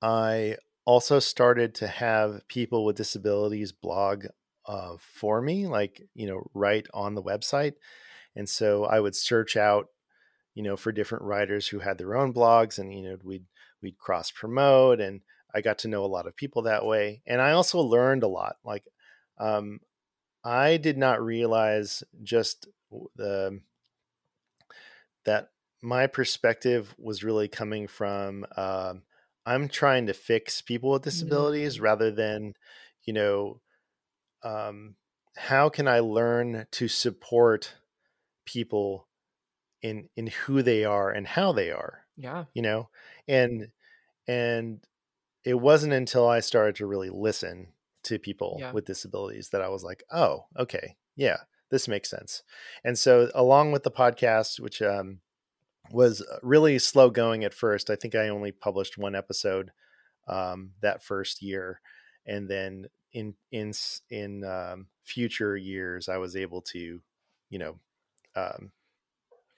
I also started to have people with disabilities blog uh, for me, like you know, write on the website. And so I would search out, you know, for different writers who had their own blogs, and you know, we'd we'd cross promote, and I got to know a lot of people that way. And I also learned a lot. Like, um, I did not realize just the that my perspective was really coming from um, I'm trying to fix people with disabilities Mm. rather than, you know, um, how can I learn to support people in in who they are and how they are, Yeah. you know, and and it wasn't until I started to really listen to people Yeah. with disabilities that I was like, oh, okay, yeah, this makes sense. And so, along with the podcast, which um, was uh, really slow going at first, I think I only published one episode um, that first year, and then in in in um, future years, I was able to, you know, um,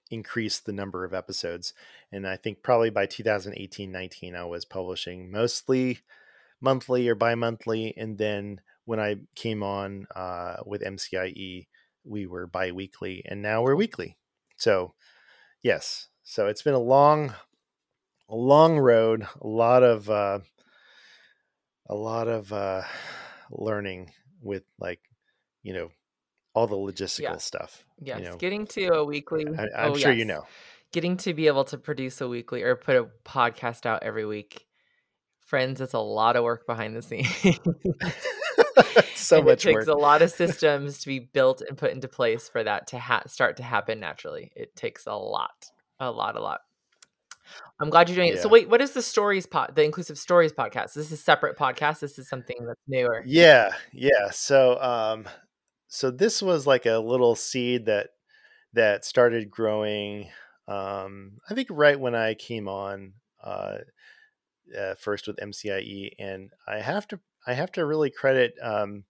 increase the number of episodes. And I think probably by 2018, 19, I was publishing mostly monthly or bi-monthly. And then when I came on uh, with MCIE, we were bi-weekly and now we're weekly. So yes, so it's been a long, a long road, a lot of, uh, a lot of uh, [sighs] learning with like, you know, all the logistical Yeah. stuff. Yes. You know, Getting to a weekly. I, I'm oh, sure you know. Getting to be able to produce a weekly or put a podcast out every week. Friends, it's a lot of work behind the scenes. [laughs] [laughs] so and much it takes work. a lot of [laughs] systems to be built and put into place for that to ha- start to happen naturally. It takes a lot. a lot, a lot. I'm glad you're doing yeah. it. So wait, what is the stories pod, the inclusive stories podcast? This is a separate podcast. This is something that's newer. Yeah, yeah. So, um, so this was like a little seed that that started growing. Um, I think right when I came on, uh, uh, first with MCIE, and I have to I have to really credit um,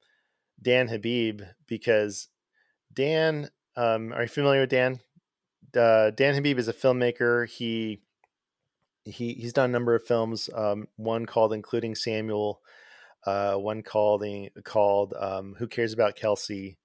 Dan Habib because Dan, um, are you familiar with Dan? Uh, Dan Habib is a filmmaker. He he he's done a number of films. Um, one called "Including Samuel," uh, one called called um, "Who Cares About Kelsey."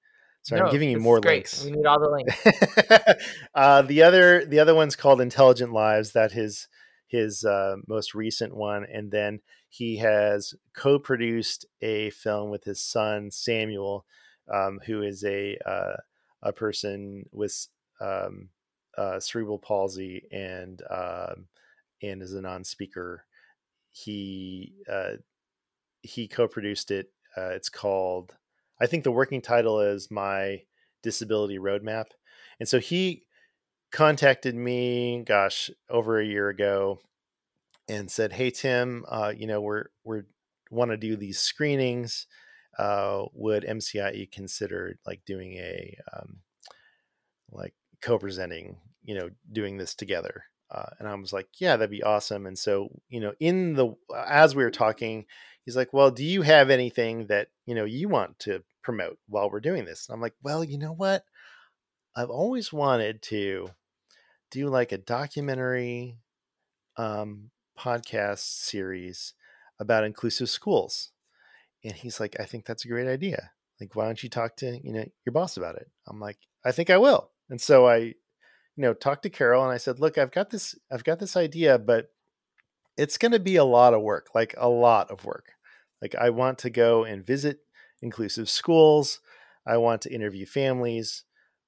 So no, I'm giving you more links. We need all the links. [laughs] uh, the other the other one's called "Intelligent Lives." That his his uh, most recent one, and then he has co-produced a film with his son Samuel, um, who is a uh, a person with um, uh, cerebral palsy and um, and is a non-speaker. He uh, he co-produced it. Uh, it's called, I think the working title is My Disability Roadmap, and so he contacted me, gosh, over a year ago, and said, "Hey Tim, uh, you know we're we're want to do these screenings. Uh, would MCIE consider like doing a um, like co-presenting, you know, doing this together?" Uh, and I was like, yeah, that'd be awesome. And so, you know, in the, as we were talking, he's like, well, do you have anything that, you know, you want to promote while we're doing this? And I'm like, well, you know what? I've always wanted to do like a documentary um, podcast series about inclusive schools. And he's like, I think that's a great idea. Like, why don't you talk to, you know, your boss about it? I'm like, I think I will. And so I you know, talked to Carol and I said, look, I've got this, I've got this idea, but it's going to be a lot of work, like a lot of work. Like I want to go and visit inclusive schools. I want to interview families.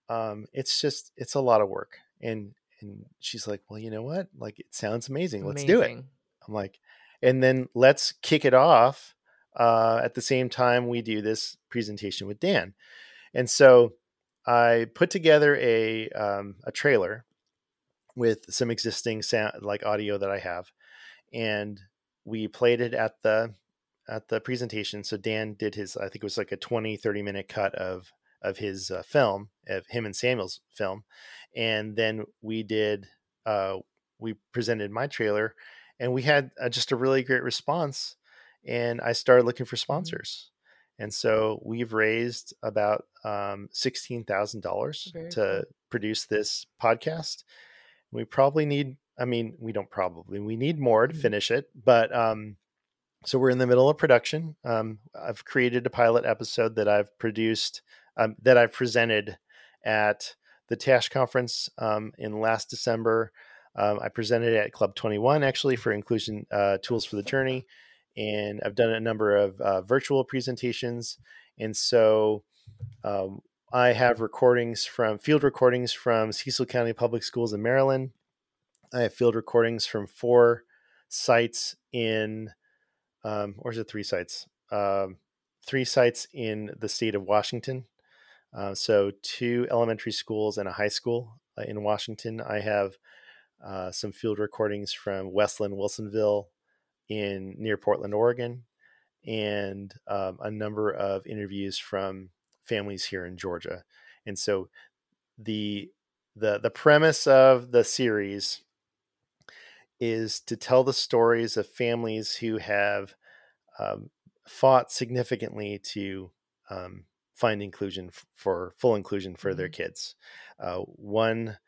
Um, it's just, it's a lot of work. And, and she's like, well, you know what? Like, it sounds amazing. Let's amazing. do it. I'm like, and then let's kick it off uh, at the same time we do this presentation with Dan. And so I put together a um, a trailer with some existing sound like audio that I have, and we played it at the at the presentation. So Dan did his I think it was like a 20 30 minute cut of of his uh, film of him and Samuel's film, and then we did uh, we presented my trailer, and we had uh, just a really great response. And I started looking for mm-hmm. sponsors. And so we've raised about um, $16,000 to cool. produce this podcast. We probably need, I mean, we don't probably, we need more to mm-hmm. finish it. But um, so we're in the middle of production. Um, I've created a pilot episode that I've produced, um, that I've presented at the TASH conference um, in last December. Um, I presented at Club 21 actually for Inclusion uh, Tools for the [laughs] Journey and I've done a number of uh, virtual presentations. And so um, I have recordings from field recordings from Cecil County Public Schools in Maryland. I have field recordings from four sites in, um, or is it three sites? Um, three sites in the state of Washington. Uh, so two elementary schools and a high school uh, in Washington. I have uh, some field recordings from West Linn, Wilsonville, in near Portland, Oregon, and um, a number of interviews from families here in Georgia. And so the the the premise of the series is to tell the stories of families who have um, fought significantly to um, find inclusion f- for full inclusion for mm-hmm. their kids. Uh, one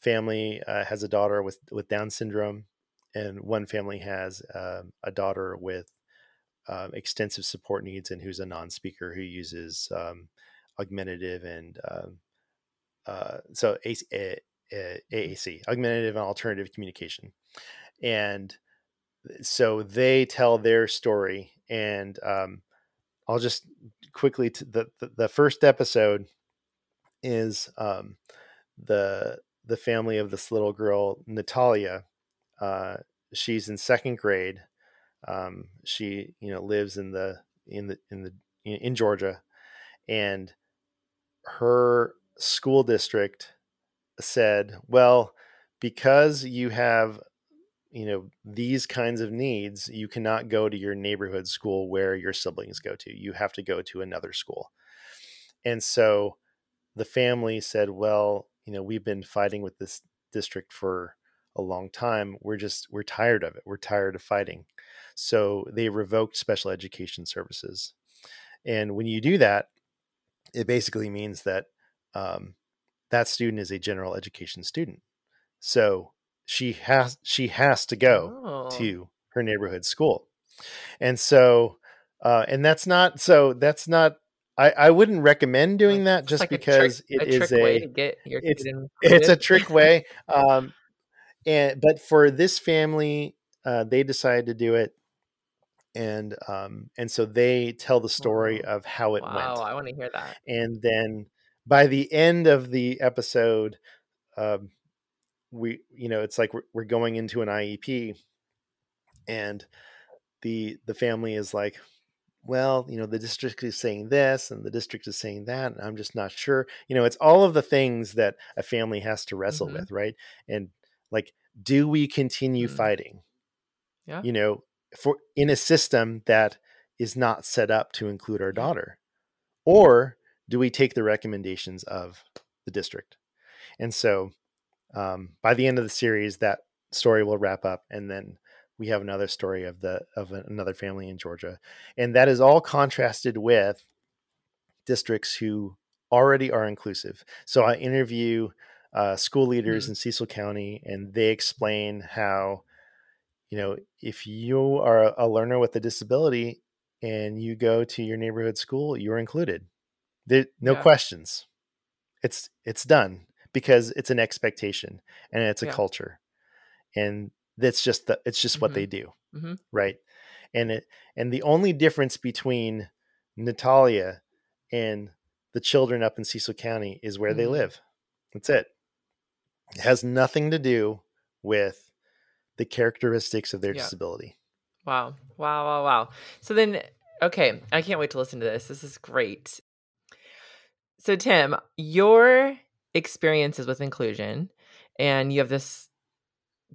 family uh, has a daughter with with Down syndrome and one family has um, a daughter with um, extensive support needs and who's a non-speaker who uses um, augmentative and um, uh, so A- A- AAC, augmentative and alternative communication, and so they tell their story. And um, I'll just quickly t- the, the, the first episode is um, the the family of this little girl Natalia uh, she's in second grade. Um, she, you know, lives in the in the in the in Georgia, and her school district said, "Well, because you have you know these kinds of needs you cannot go to your neighborhood school where your siblings go to. You have to go to another school. And so the family said well you know we've been fighting with this district for a long time. We're just we're tired of it. We're tired of fighting. So they revoked special education services. And when you do that it basically means that um, that student is a general education student so she has she has to go oh. to her neighborhood school and so uh, and that's not so that's not I, I wouldn't recommend doing that just like because a trick, it is a it's, it's a trick way um and but for this family uh, they decided to do it and um and so they tell the story wow. of how it went. wow, went i want to hear that and then by the end of the episode um we you know it's like we're, we're going into an iep and the the family is like well you know the district is saying this and the district is saying that and i'm just not sure. You know it's all of the things that a family has to wrestle mm-hmm. with right? And like do we continue mm-hmm. fighting? Yeah. You know for in a system that is not set up to include our daughter? Or do we take the recommendations of the district and so um, by the end of the series, that story will wrap up, and then we have another story of the of another family in Georgia, and that is all contrasted with districts who already are inclusive. So I interview uh, school leaders mm-hmm. in Cecil County, and they explain how, you know, if you are a learner with a disability and you go to your neighborhood school, you're included. There, no yeah. questions. It's it's done because it's an expectation and it's a yeah. culture and that's just the it's just mm-hmm. what they do mm-hmm. right and it and the only difference between natalia and the children up in cecil county is where mm-hmm. they live that's it it has nothing to do with the characteristics of their yeah. disability wow wow wow wow so then okay i can't wait to listen to this this is great so tim your experiences with inclusion and you have this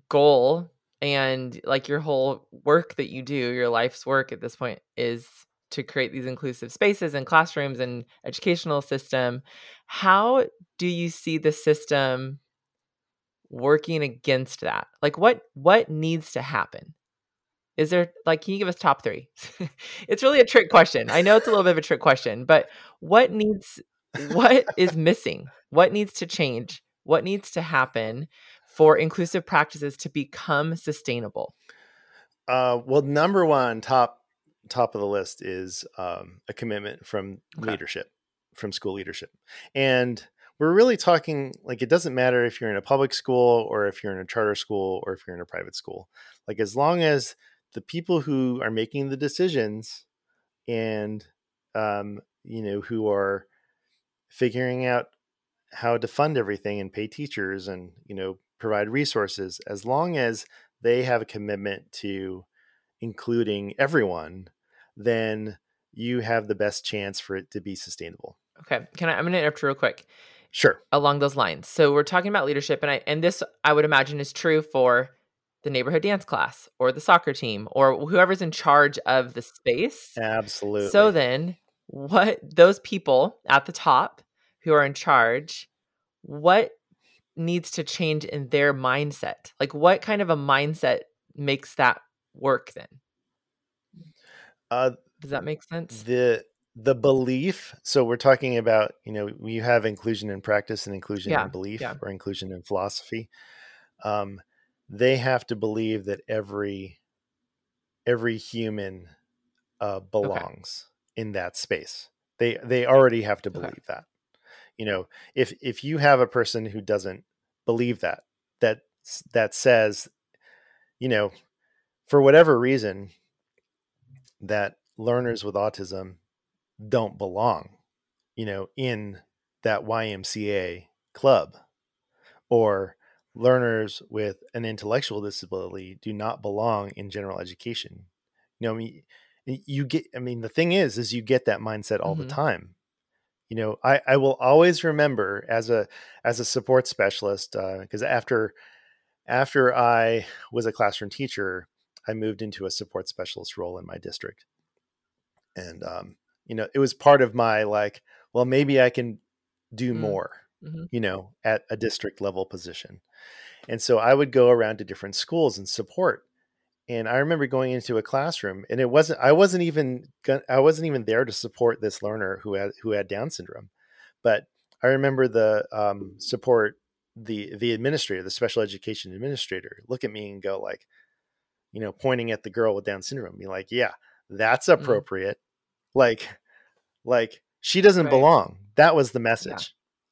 goal and like your whole work that you do your life's work at this point is to create these inclusive spaces and classrooms and educational system. How do you see the system working against that? Like what what needs to happen? Is there like can you give us top 3 [laughs] it's really a trick question. I know it's a little bit of a trick question but what needs what is missing what needs to change? What needs to happen for inclusive practices to become sustainable? Uh, well, number one, top top of the list is um, a commitment from okay. leadership, from school leadership, and we're really talking like it doesn't matter if you're in a public school or if you're in a charter school or if you're in a private school. Like as long as the people who are making the decisions and um, you know who are figuring out how to fund everything and pay teachers and you know provide resources as long as they have a commitment to including everyone then you have the best chance for it to be sustainable. Okay can i i'm going to interrupt real quick. Sure. Along those lines so we're talking about leadership and i and this i would imagine is true for the neighborhood dance class or the soccer team or whoever's in charge of the space. Absolutely. so then what those people at the top who are in charge, what needs to change in their mindset? Like, what kind of a mindset makes that work then? Uh, Does that make sense? The the belief. So we're talking about you know you have inclusion in practice and inclusion yeah, in belief yeah. or inclusion in philosophy. Um, they have to believe that every every human uh, belongs okay. in that space. They they already have to believe okay. that you know if if you have a person who doesn't believe that that that says you know for whatever reason that learners with autism don't belong you know in that YMCA club or learners with an intellectual disability do not belong in general education you know I mean you get I mean the thing is is you get that mindset all mm-hmm. the time you know i i will always remember as a as a support specialist because uh, after after I was a classroom teacher, I moved into a support specialist role in my district. And, um, you know, it was part of my like, well, maybe I can do mm. more, mm-hmm. you know, at a district level position. And so I would go around to different schools and support. And I remember going into a classroom and it wasn't, I wasn't even, I wasn't even there to support this learner who had, who had Down syndrome. But I remember the um, support, the, the administrator, the special education administrator look at me and go like, you know, pointing at the girl with Down syndrome, be like, yeah, that's mm. appropriate. Mm. Like, like she doesn't right. belong. That was the message. Yeah.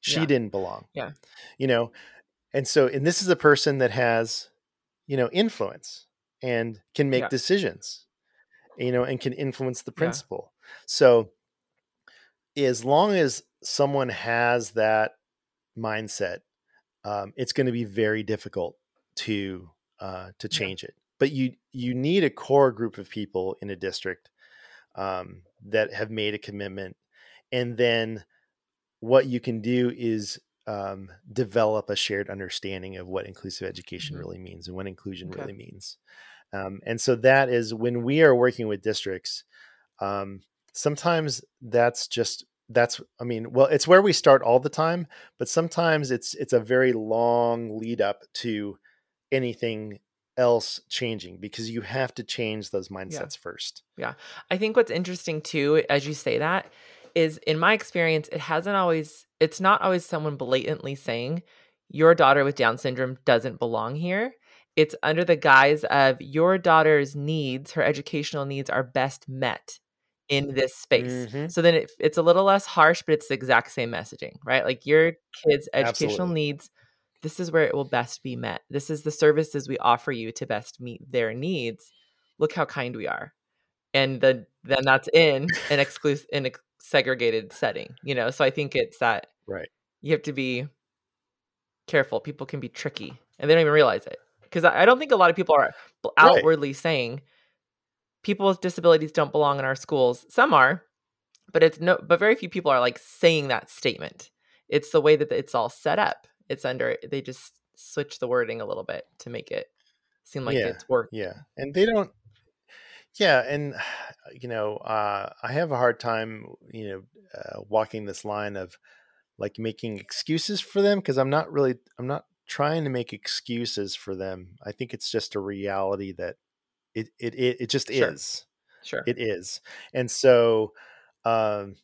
She yeah. didn't belong. Yeah. You know, and so, and this is a person that has, you know, influence and can make yeah. decisions, you know, and can influence the principal. So, as long as someone has that mindset, um, it's going to be very difficult to uh, to change it. But you you need a core group of people in a district um, that have made a commitment, and then what you can do is um, develop a shared understanding of what inclusive education mm-hmm. really means and what inclusion okay. really means. Um, and so that is when we are working with districts. Um, sometimes that's just that's i mean well it's where we start all the time but sometimes it's it's a very long lead up to anything else changing because you have to change those mindsets yeah. first yeah i think what's interesting too as you say that is in my experience it hasn't always it's not always someone blatantly saying your daughter with down syndrome doesn't belong here it's under the guise of your daughter's needs her educational needs are best met in this space. Mm-hmm. so then it, it's a little less harsh but it's the exact same messaging right? Like your kids educational Absolutely. needs this is where it will best be met. This is the services we offer you to best meet their needs. Look how kind we are. And then then that's in an exclusive in a segregated setting you know? So i think it's that right. you have to be careful. People can be tricky and they don't even realize it because i don't think a lot of people are outwardly right. saying people with disabilities don't belong in our schools. Some are but it's no but very few people are like saying that statement. It's the way that it's all set up. It's under they just switch the wording a little bit to make it seem like yeah, it's work yeah and they don't yeah, and [sighs] you know, uh, I have a hard time, you know, uh, walking this line of like making excuses for them because I'm not really, I'm not trying to make excuses for them. I think it's just a reality that it it it, it just sure. is. Sure, it is, and so um,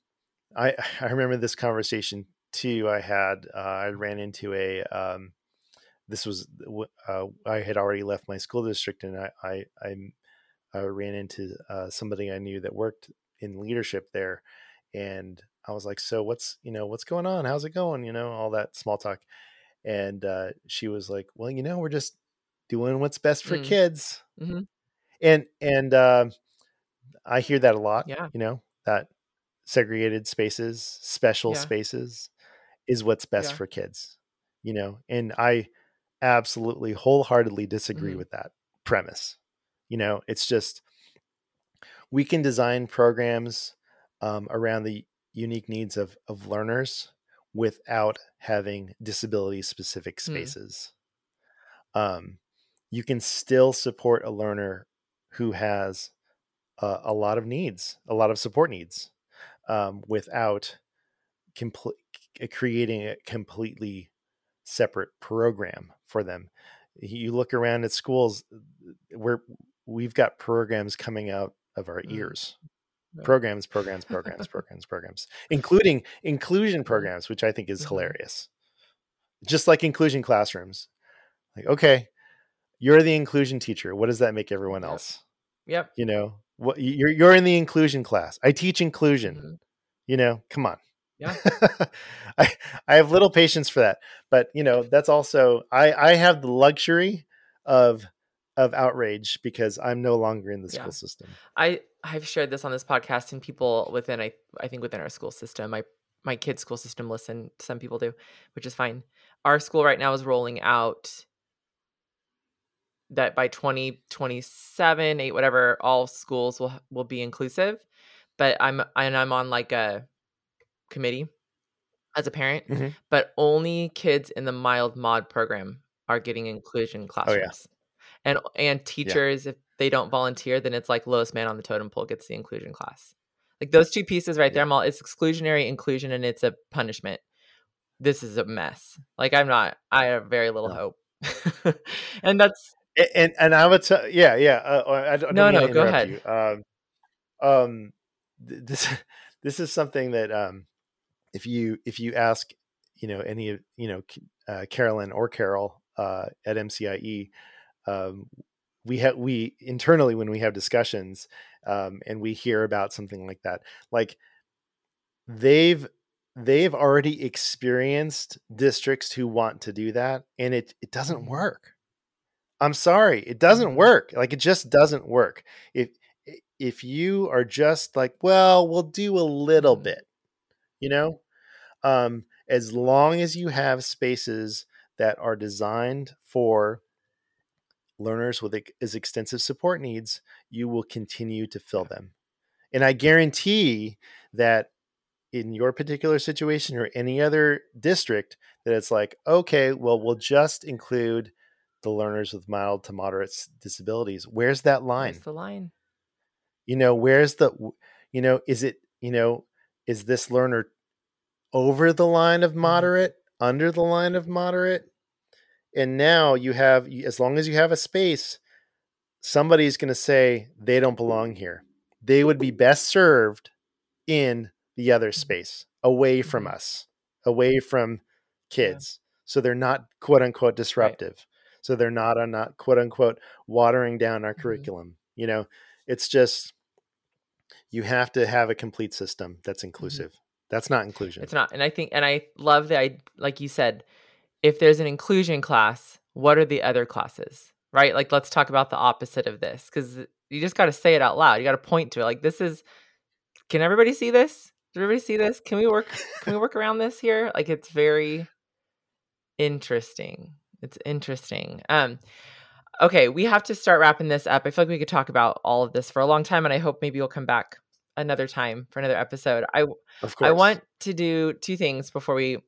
I [laughs] I remember this conversation too. I had uh, I ran into a um, this was uh, I had already left my school district and I I, I I ran into uh, somebody I knew that worked in leadership there, and I was like, "So what's you know what's going on? How's it going? You know all that small talk." And uh, she was like, "Well, you know, we're just doing what's best for mm. kids." Mm-hmm. And and uh, I hear that a lot. Yeah, you know that segregated spaces, special yeah. spaces, is what's best yeah. for kids. You know, and I absolutely wholeheartedly disagree mm-hmm. with that premise you know it's just we can design programs um, around the unique needs of of learners without having disability specific hmm. spaces mm. um, you can still support a learner who has uh, a lot of needs a lot of support needs um, without compl- creating a completely separate program for them you look around at schools where we've got programs coming out of our mm. ears. Programs, programs, programs, [laughs] programs, programs, including inclusion programs, which I think is mm-hmm. hilarious. Just like inclusion classrooms. Like, okay, you're the inclusion teacher. What does that make everyone else? Yep. You know, what you're you're in the inclusion class. I teach inclusion. Mm-hmm. You know, come on. Yeah. [laughs] I I have little patience for that. But, you know, that's also I I have the luxury of of outrage because I'm no longer in the school yeah. system. I I've shared this on this podcast and people within I I think within our school system, my my kids' school system listen. Some people do, which is fine. Our school right now is rolling out that by 2027, 8 whatever, all schools will will be inclusive. But I'm and I'm on like a committee as a parent, mm-hmm. but only kids in the mild mod program are getting inclusion classrooms. Oh, yeah. And and teachers, yeah. if they don't volunteer, then it's like lowest man on the totem pole gets the inclusion class. Like those two pieces right there, I'm all it's exclusionary inclusion and it's a punishment. This is a mess. Like I'm not. I have very little hope, [laughs] and that's and and I would tell, yeah, yeah. Uh, uh I don't, no, no, go ahead. You. Um, um, this [laughs] this is something that um, if you if you ask, you know, any of you know, uh, Carolyn or Carol uh, at MCIE, um, we have we internally when we have discussions um, and we hear about something like that, like they've they've already experienced districts who want to do that, and it it doesn't mm-hmm. work I'm sorry, it doesn't mm-hmm. work. Like it just doesn't work. If if you are just like, well, we'll do a little mm-hmm. bit, you know, um, as long as you have spaces that are designed for learners with as extensive support needs, you will continue to fill them. And I guarantee that in your particular situation or any other district, that it's like, okay, well, we'll just include the learners with mild to moderate disabilities. Where's that line? Where's the line? You know, where's the, you know, is it, you know, is this learner over the line of mm-hmm. moderate, under the line of moderate? And now you have, as long as you have a space, somebody's going to say they don't belong here. They would be best served in the other mm-hmm. space, away from mm-hmm. us, away from kids. Yeah. So they're not quote unquote disruptive. Right so they're not on not quote unquote watering down our mm-hmm. curriculum you know it's just you have to have a complete system that's mm-hmm. inclusive mm-hmm. that's not inclusion it's not and i think and i love that i like you said if there's an inclusion class what are the other classes right? Like let's talk about the opposite of this because you just got to say it out loud. You got to point to it. Like this is can everybody see this? Does everybody see this? Can we work can we work around this here? Like it's very interesting. It's interesting. Um, okay, we have to start wrapping this up. I feel like we could talk about all of this for a long time, and I hope maybe you'll come back another time for another episode. I I want to do two things before we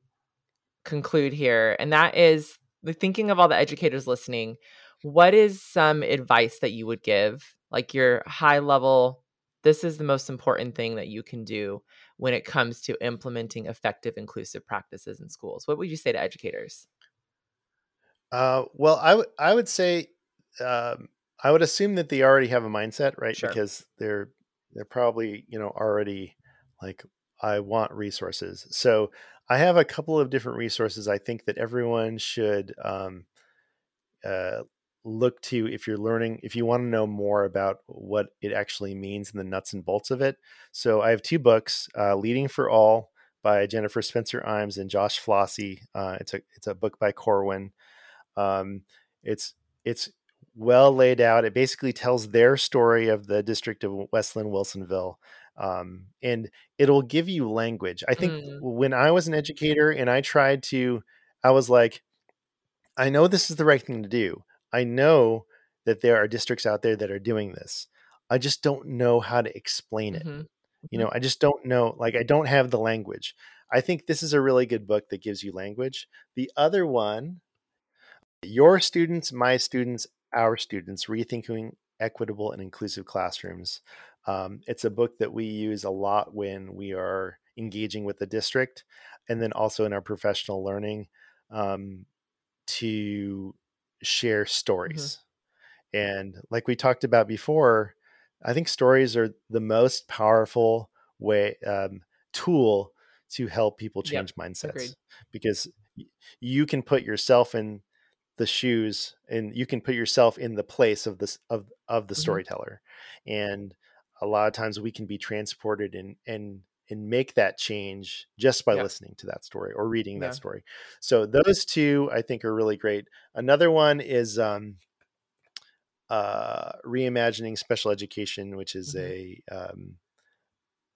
conclude here, and that is the thinking of all the educators listening. What is some advice that you would give, like your high level? This is the most important thing that you can do when it comes to implementing effective inclusive practices in schools. What would you say to educators? Uh, well, I would I would say um, I would assume that they already have a mindset, right? Sure. Because they're they're probably you know already like I want resources. So I have a couple of different resources. I think that everyone should um, uh, look to if you're learning if you want to know more about what it actually means and the nuts and bolts of it. So I have two books: uh, "Leading for All" by Jennifer Spencer Iiams and Josh Flosi. Uh, it's a it's a book by Corwin. Um, it's it's well laid out. It basically tells their story of the district of West Linn Wilsonville. Um, and it'll give you language. I think mm. when I was an educator and I tried to, I was like, I know this is the right thing to do. I know that there are districts out there that are doing this. I just don't know how to explain it. Mm-hmm. You know, mm-hmm. I just don't know. Like, I don't have the language. I think this is a really good book that gives you language. The other one your students, my students, our students, rethinking equitable and inclusive classrooms. Um, it's a book that we use a lot when we are engaging with the district and then also in our professional learning um, to share mm-hmm. stories. Mm-hmm. And like we talked about before, I think stories are the most powerful way um, tool to help people change yep. mindsets Agreed. because you can put yourself in the shoes and you can put yourself in the place of this of of the mm-hmm. storyteller and a lot of times we can be transported and and and make that change just by yeah. listening to that story or reading yeah. that story so those two i think are really great another one is um uh reimagining special education which is mm-hmm. a um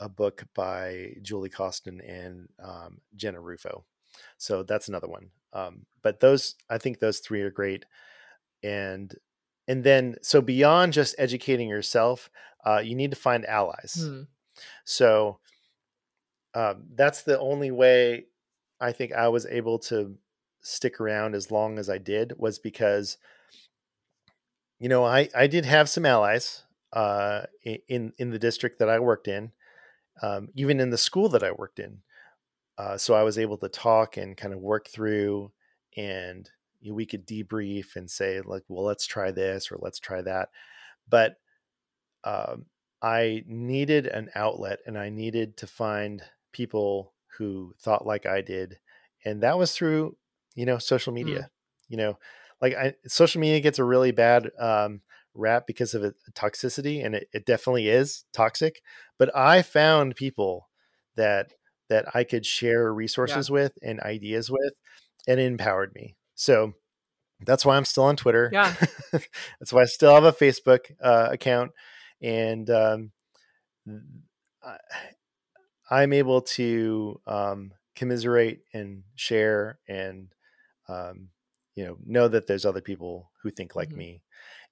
a book by julie causton and um, jenna rufo so that's another one um, but those, I think those three are great. And and then so beyond just educating yourself, uh, you need to find allies. Hmm. So um, that's the only way I think I was able to stick around as long as I did was because, you know, I I did have some allies uh, in in the district that I worked in, um, even in the school that I worked in. Uh, so I was able to talk and kind of work through, and you know, we could debrief and say like, well, let's try this or let's try that. But um, I needed an outlet, and I needed to find people who thought like I did, and that was through you know social Mm. media. You know, like I, social media gets a really bad um, rap because of it, toxicity, and it, it definitely is toxic. But I found people that that I could share resources with and ideas with, and it empowered me. So that's why I'm still on Twitter. Yeah. [laughs] that's why I still have a Facebook uh, account, and um, I, I'm able to um, commiserate and share and um, you know know that there's other people who think like Mhm. me,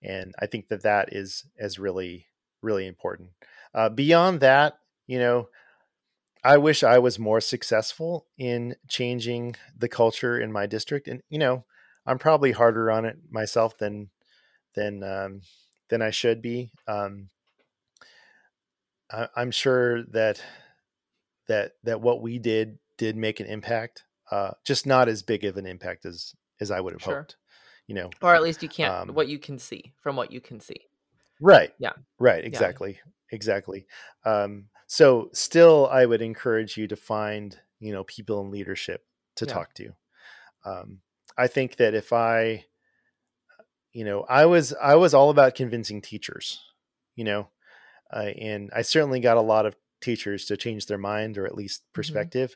and I think that that is is really really important. Uh, beyond that, you know, I wish I was more successful in changing the culture in my district, and you know, I'm probably harder on it myself than than um, than I should be. Um, I, I'm sure that that that what we did did make an impact, uh, just not as big of an impact as as I would have Sure. hoped. You know, Or at least you can't Um, what you can see from what you can see. right? Yeah. right, exactly, exactly. Um, so, still, I would encourage you to find you know people in leadership to Yeah. talk to. Um, I think that if I, you know, I was I was all about convincing teachers, you know, uh, and I certainly got a lot of teachers to change their mind or at least perspective.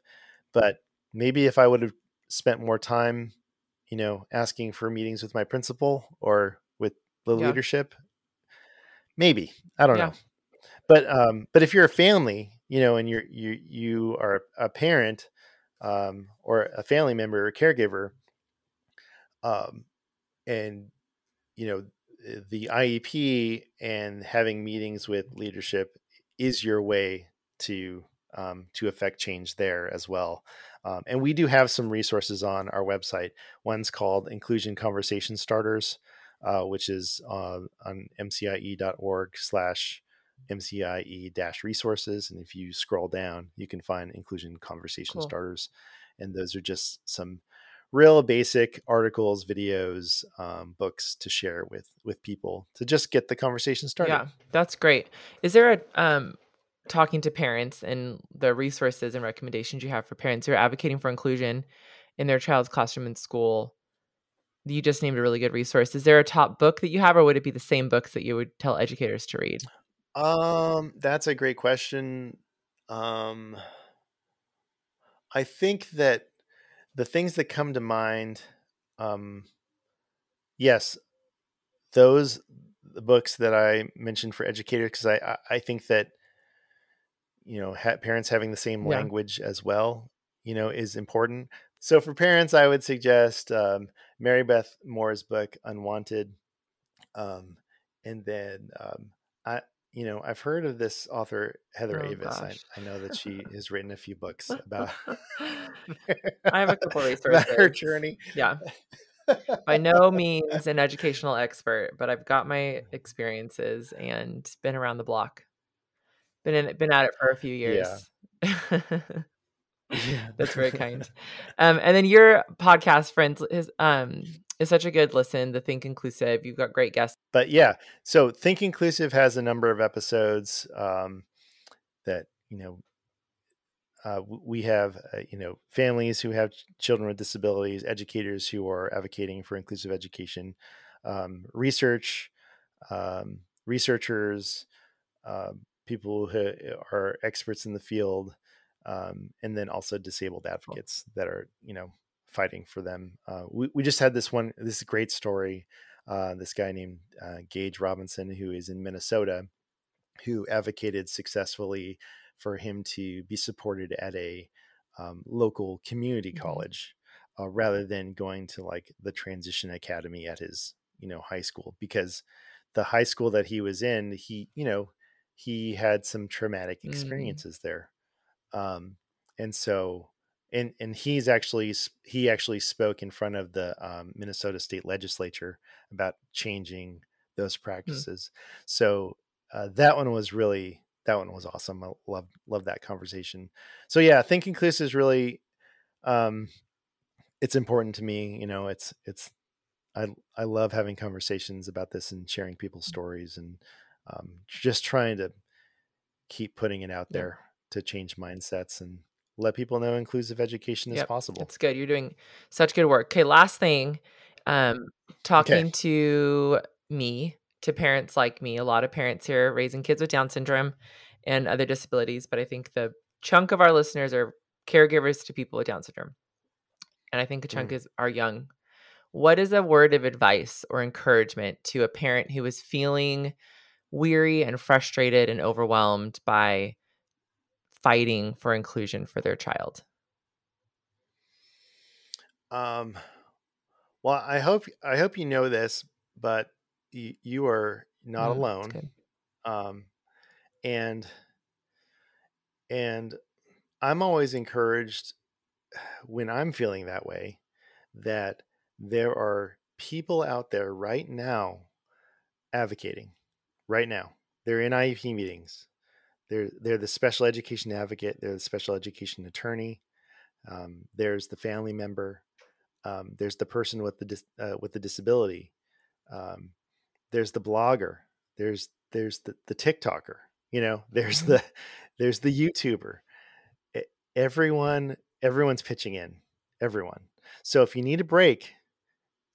But maybe if I would have spent more time, you know, asking for meetings with my principal or with the Yeah. leadership, maybe I don't Yeah. know. But um, but if you're a family, you know, and you're you you are a parent um, or a family member or caregiver, um, and you know eh, the IEP and having meetings with leadership is your way to um, to affect change there as well. Um, and we do have some resources on our website. One's called Inclusion Conversation Starters, uh, which is uh, on mcie.org slash mcie dash resources. And if you scroll down, you can find Inclusion Conversation Cool. Starters. And those are just some real basic articles, videos, um, books to share with with people to just get the conversation started. Yeah, that's great. Is there a um talking to parents and the resources and recommendations you have for parents who are advocating for inclusion in their child's classroom and school? You just named a really good resource. Is there a top book that you have, or would it be the same books that you would tell educators to read? Um, that's a great question. Um, I think that the things that come to mind, um, yes, those the books that I mentioned for educators, because I, I I think that you know ha- parents having the same Yeah. language as well, you know, is important. So for parents, I would suggest um, Mary Beth Moore's book Unwanted, um, and then um, I you know I've heard of this author Heather Oh, Avis. I. I know that she [laughs] has written a few books about [laughs] I have a couple of [laughs] about her journey. Yeah. By no means an educational expert, but I've got my experiences and been around the block. Been in been at it for a few years. Yeah. That's very kind. Um, and then your podcast, friends, is um is such a good listen. The Think Inclusive. You've got great guests. but yeah so think inclusive has a number of episodes um, that you know uh, we have uh, you know families who have children with disabilities educators who are advocating for inclusive education um, research um, researchers um, people who are experts in the field um, and then also disabled advocates that are you know fighting for them uh, we, we just had this one this great story uh, this guy named uh, Gage Robinson, who is in Minnesota, who advocated successfully for him to be supported at a um, local community Mhm. college uh, rather than going to like the transition academy at his you know high school because the high school that he was in he you know he had some traumatic Mm. experiences there um, and so and and he's actually he actually spoke in front of the um, Minnesota State Legislature about changing those mm. practices. Mm. So uh, that one was really that one was awesome. I love love that conversation. So yeah, think inclusive is really um, it's important to me. You know, it's it's I I love having conversations about this and sharing people's mm. stories and um, just trying to keep putting it out there to change mindsets and let people know inclusive education is yep, possible. It's good. You're doing such good work. Okay, last thing, um, talking okay. to me, to parents like me, a lot of parents here raising kids with Down syndrome and other disabilities, but I think the chunk of our listeners are caregivers to people with Down syndrome. And I think a chunk mm. is are young. What is a word of advice or encouragement to a parent who is feeling weary and frustrated and overwhelmed by fighting for inclusion for their child? Um, well, I hope I hope you know this, but y- you are not mm, alone. Um, and and I'm always encouraged [sighs] when I'm feeling that way that there are people out there right now advocating right now. They're in IEP meetings. They're they're the special education advocate. They're the special education attorney. Um, there's the family member. Um, there's the person with the dis, uh, with the disability. Um, there's the blogger. There's there's the the TikToker. You know, [laughs] there's mm-hmm. the there's the YouTuber. Everyone everyone's pitching in. Everyone. So if you need a break,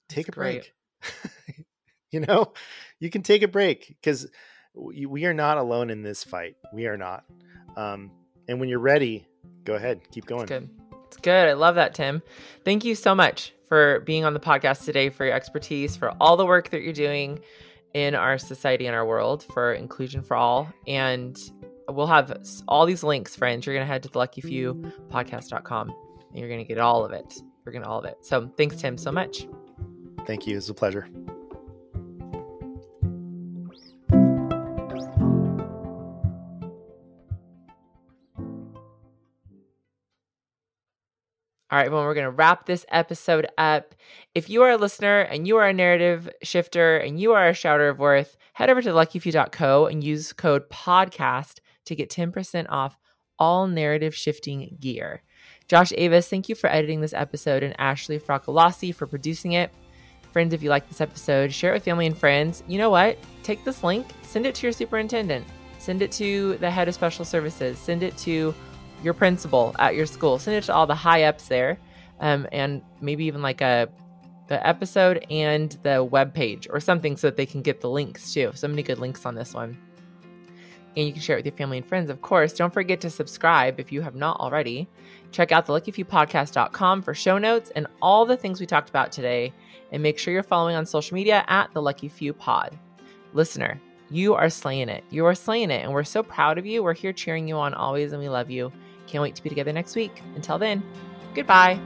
take That's a break. [laughs] you know, you can take a break because we, are not alone in this fight. We are not. Um, and when you're ready, go ahead, keep going. It's good. It's good. I love that, Tim. Thank you so much for being on the podcast today, for your expertise, for all the work that you're doing in our society and our world for inclusion for all. And we'll have all these links, friends. You're going to head to the Lucky Few podcast.com and you're going to get all of it. We're going to all of it. So thanks, Tim, so much. Thank you. It's a pleasure. All right, well, we're going to wrap this episode up. If you are a listener and you are a narrative shifter and you are a shouter of worth, head over to luckyfew.co and use code podcast to get 10% off all narrative shifting gear. Josh Avis, thank you for editing this episode, and Ashley Fracalasi for producing it. Friends, if you like this episode, share it with family and friends. You know what? Take this link, send it to your superintendent, send it to the head of special services, send it to your principal at your school. Send it to all the high ups there, um, and maybe even like a the episode and the web page or something so that they can get the links too. So many good links on this one. And you can share it with your family and friends, of course. Don't forget to subscribe if you have not already. Check out the luckyfewpodcast.com for show notes and all the things we talked about today. And make sure you're following on social media at the Lucky Few Pod. Listener, you are slaying it. You are slaying it. And we're so proud of you. We're here cheering you on always, and we love you. Can't wait to be together next week. Until then, goodbye.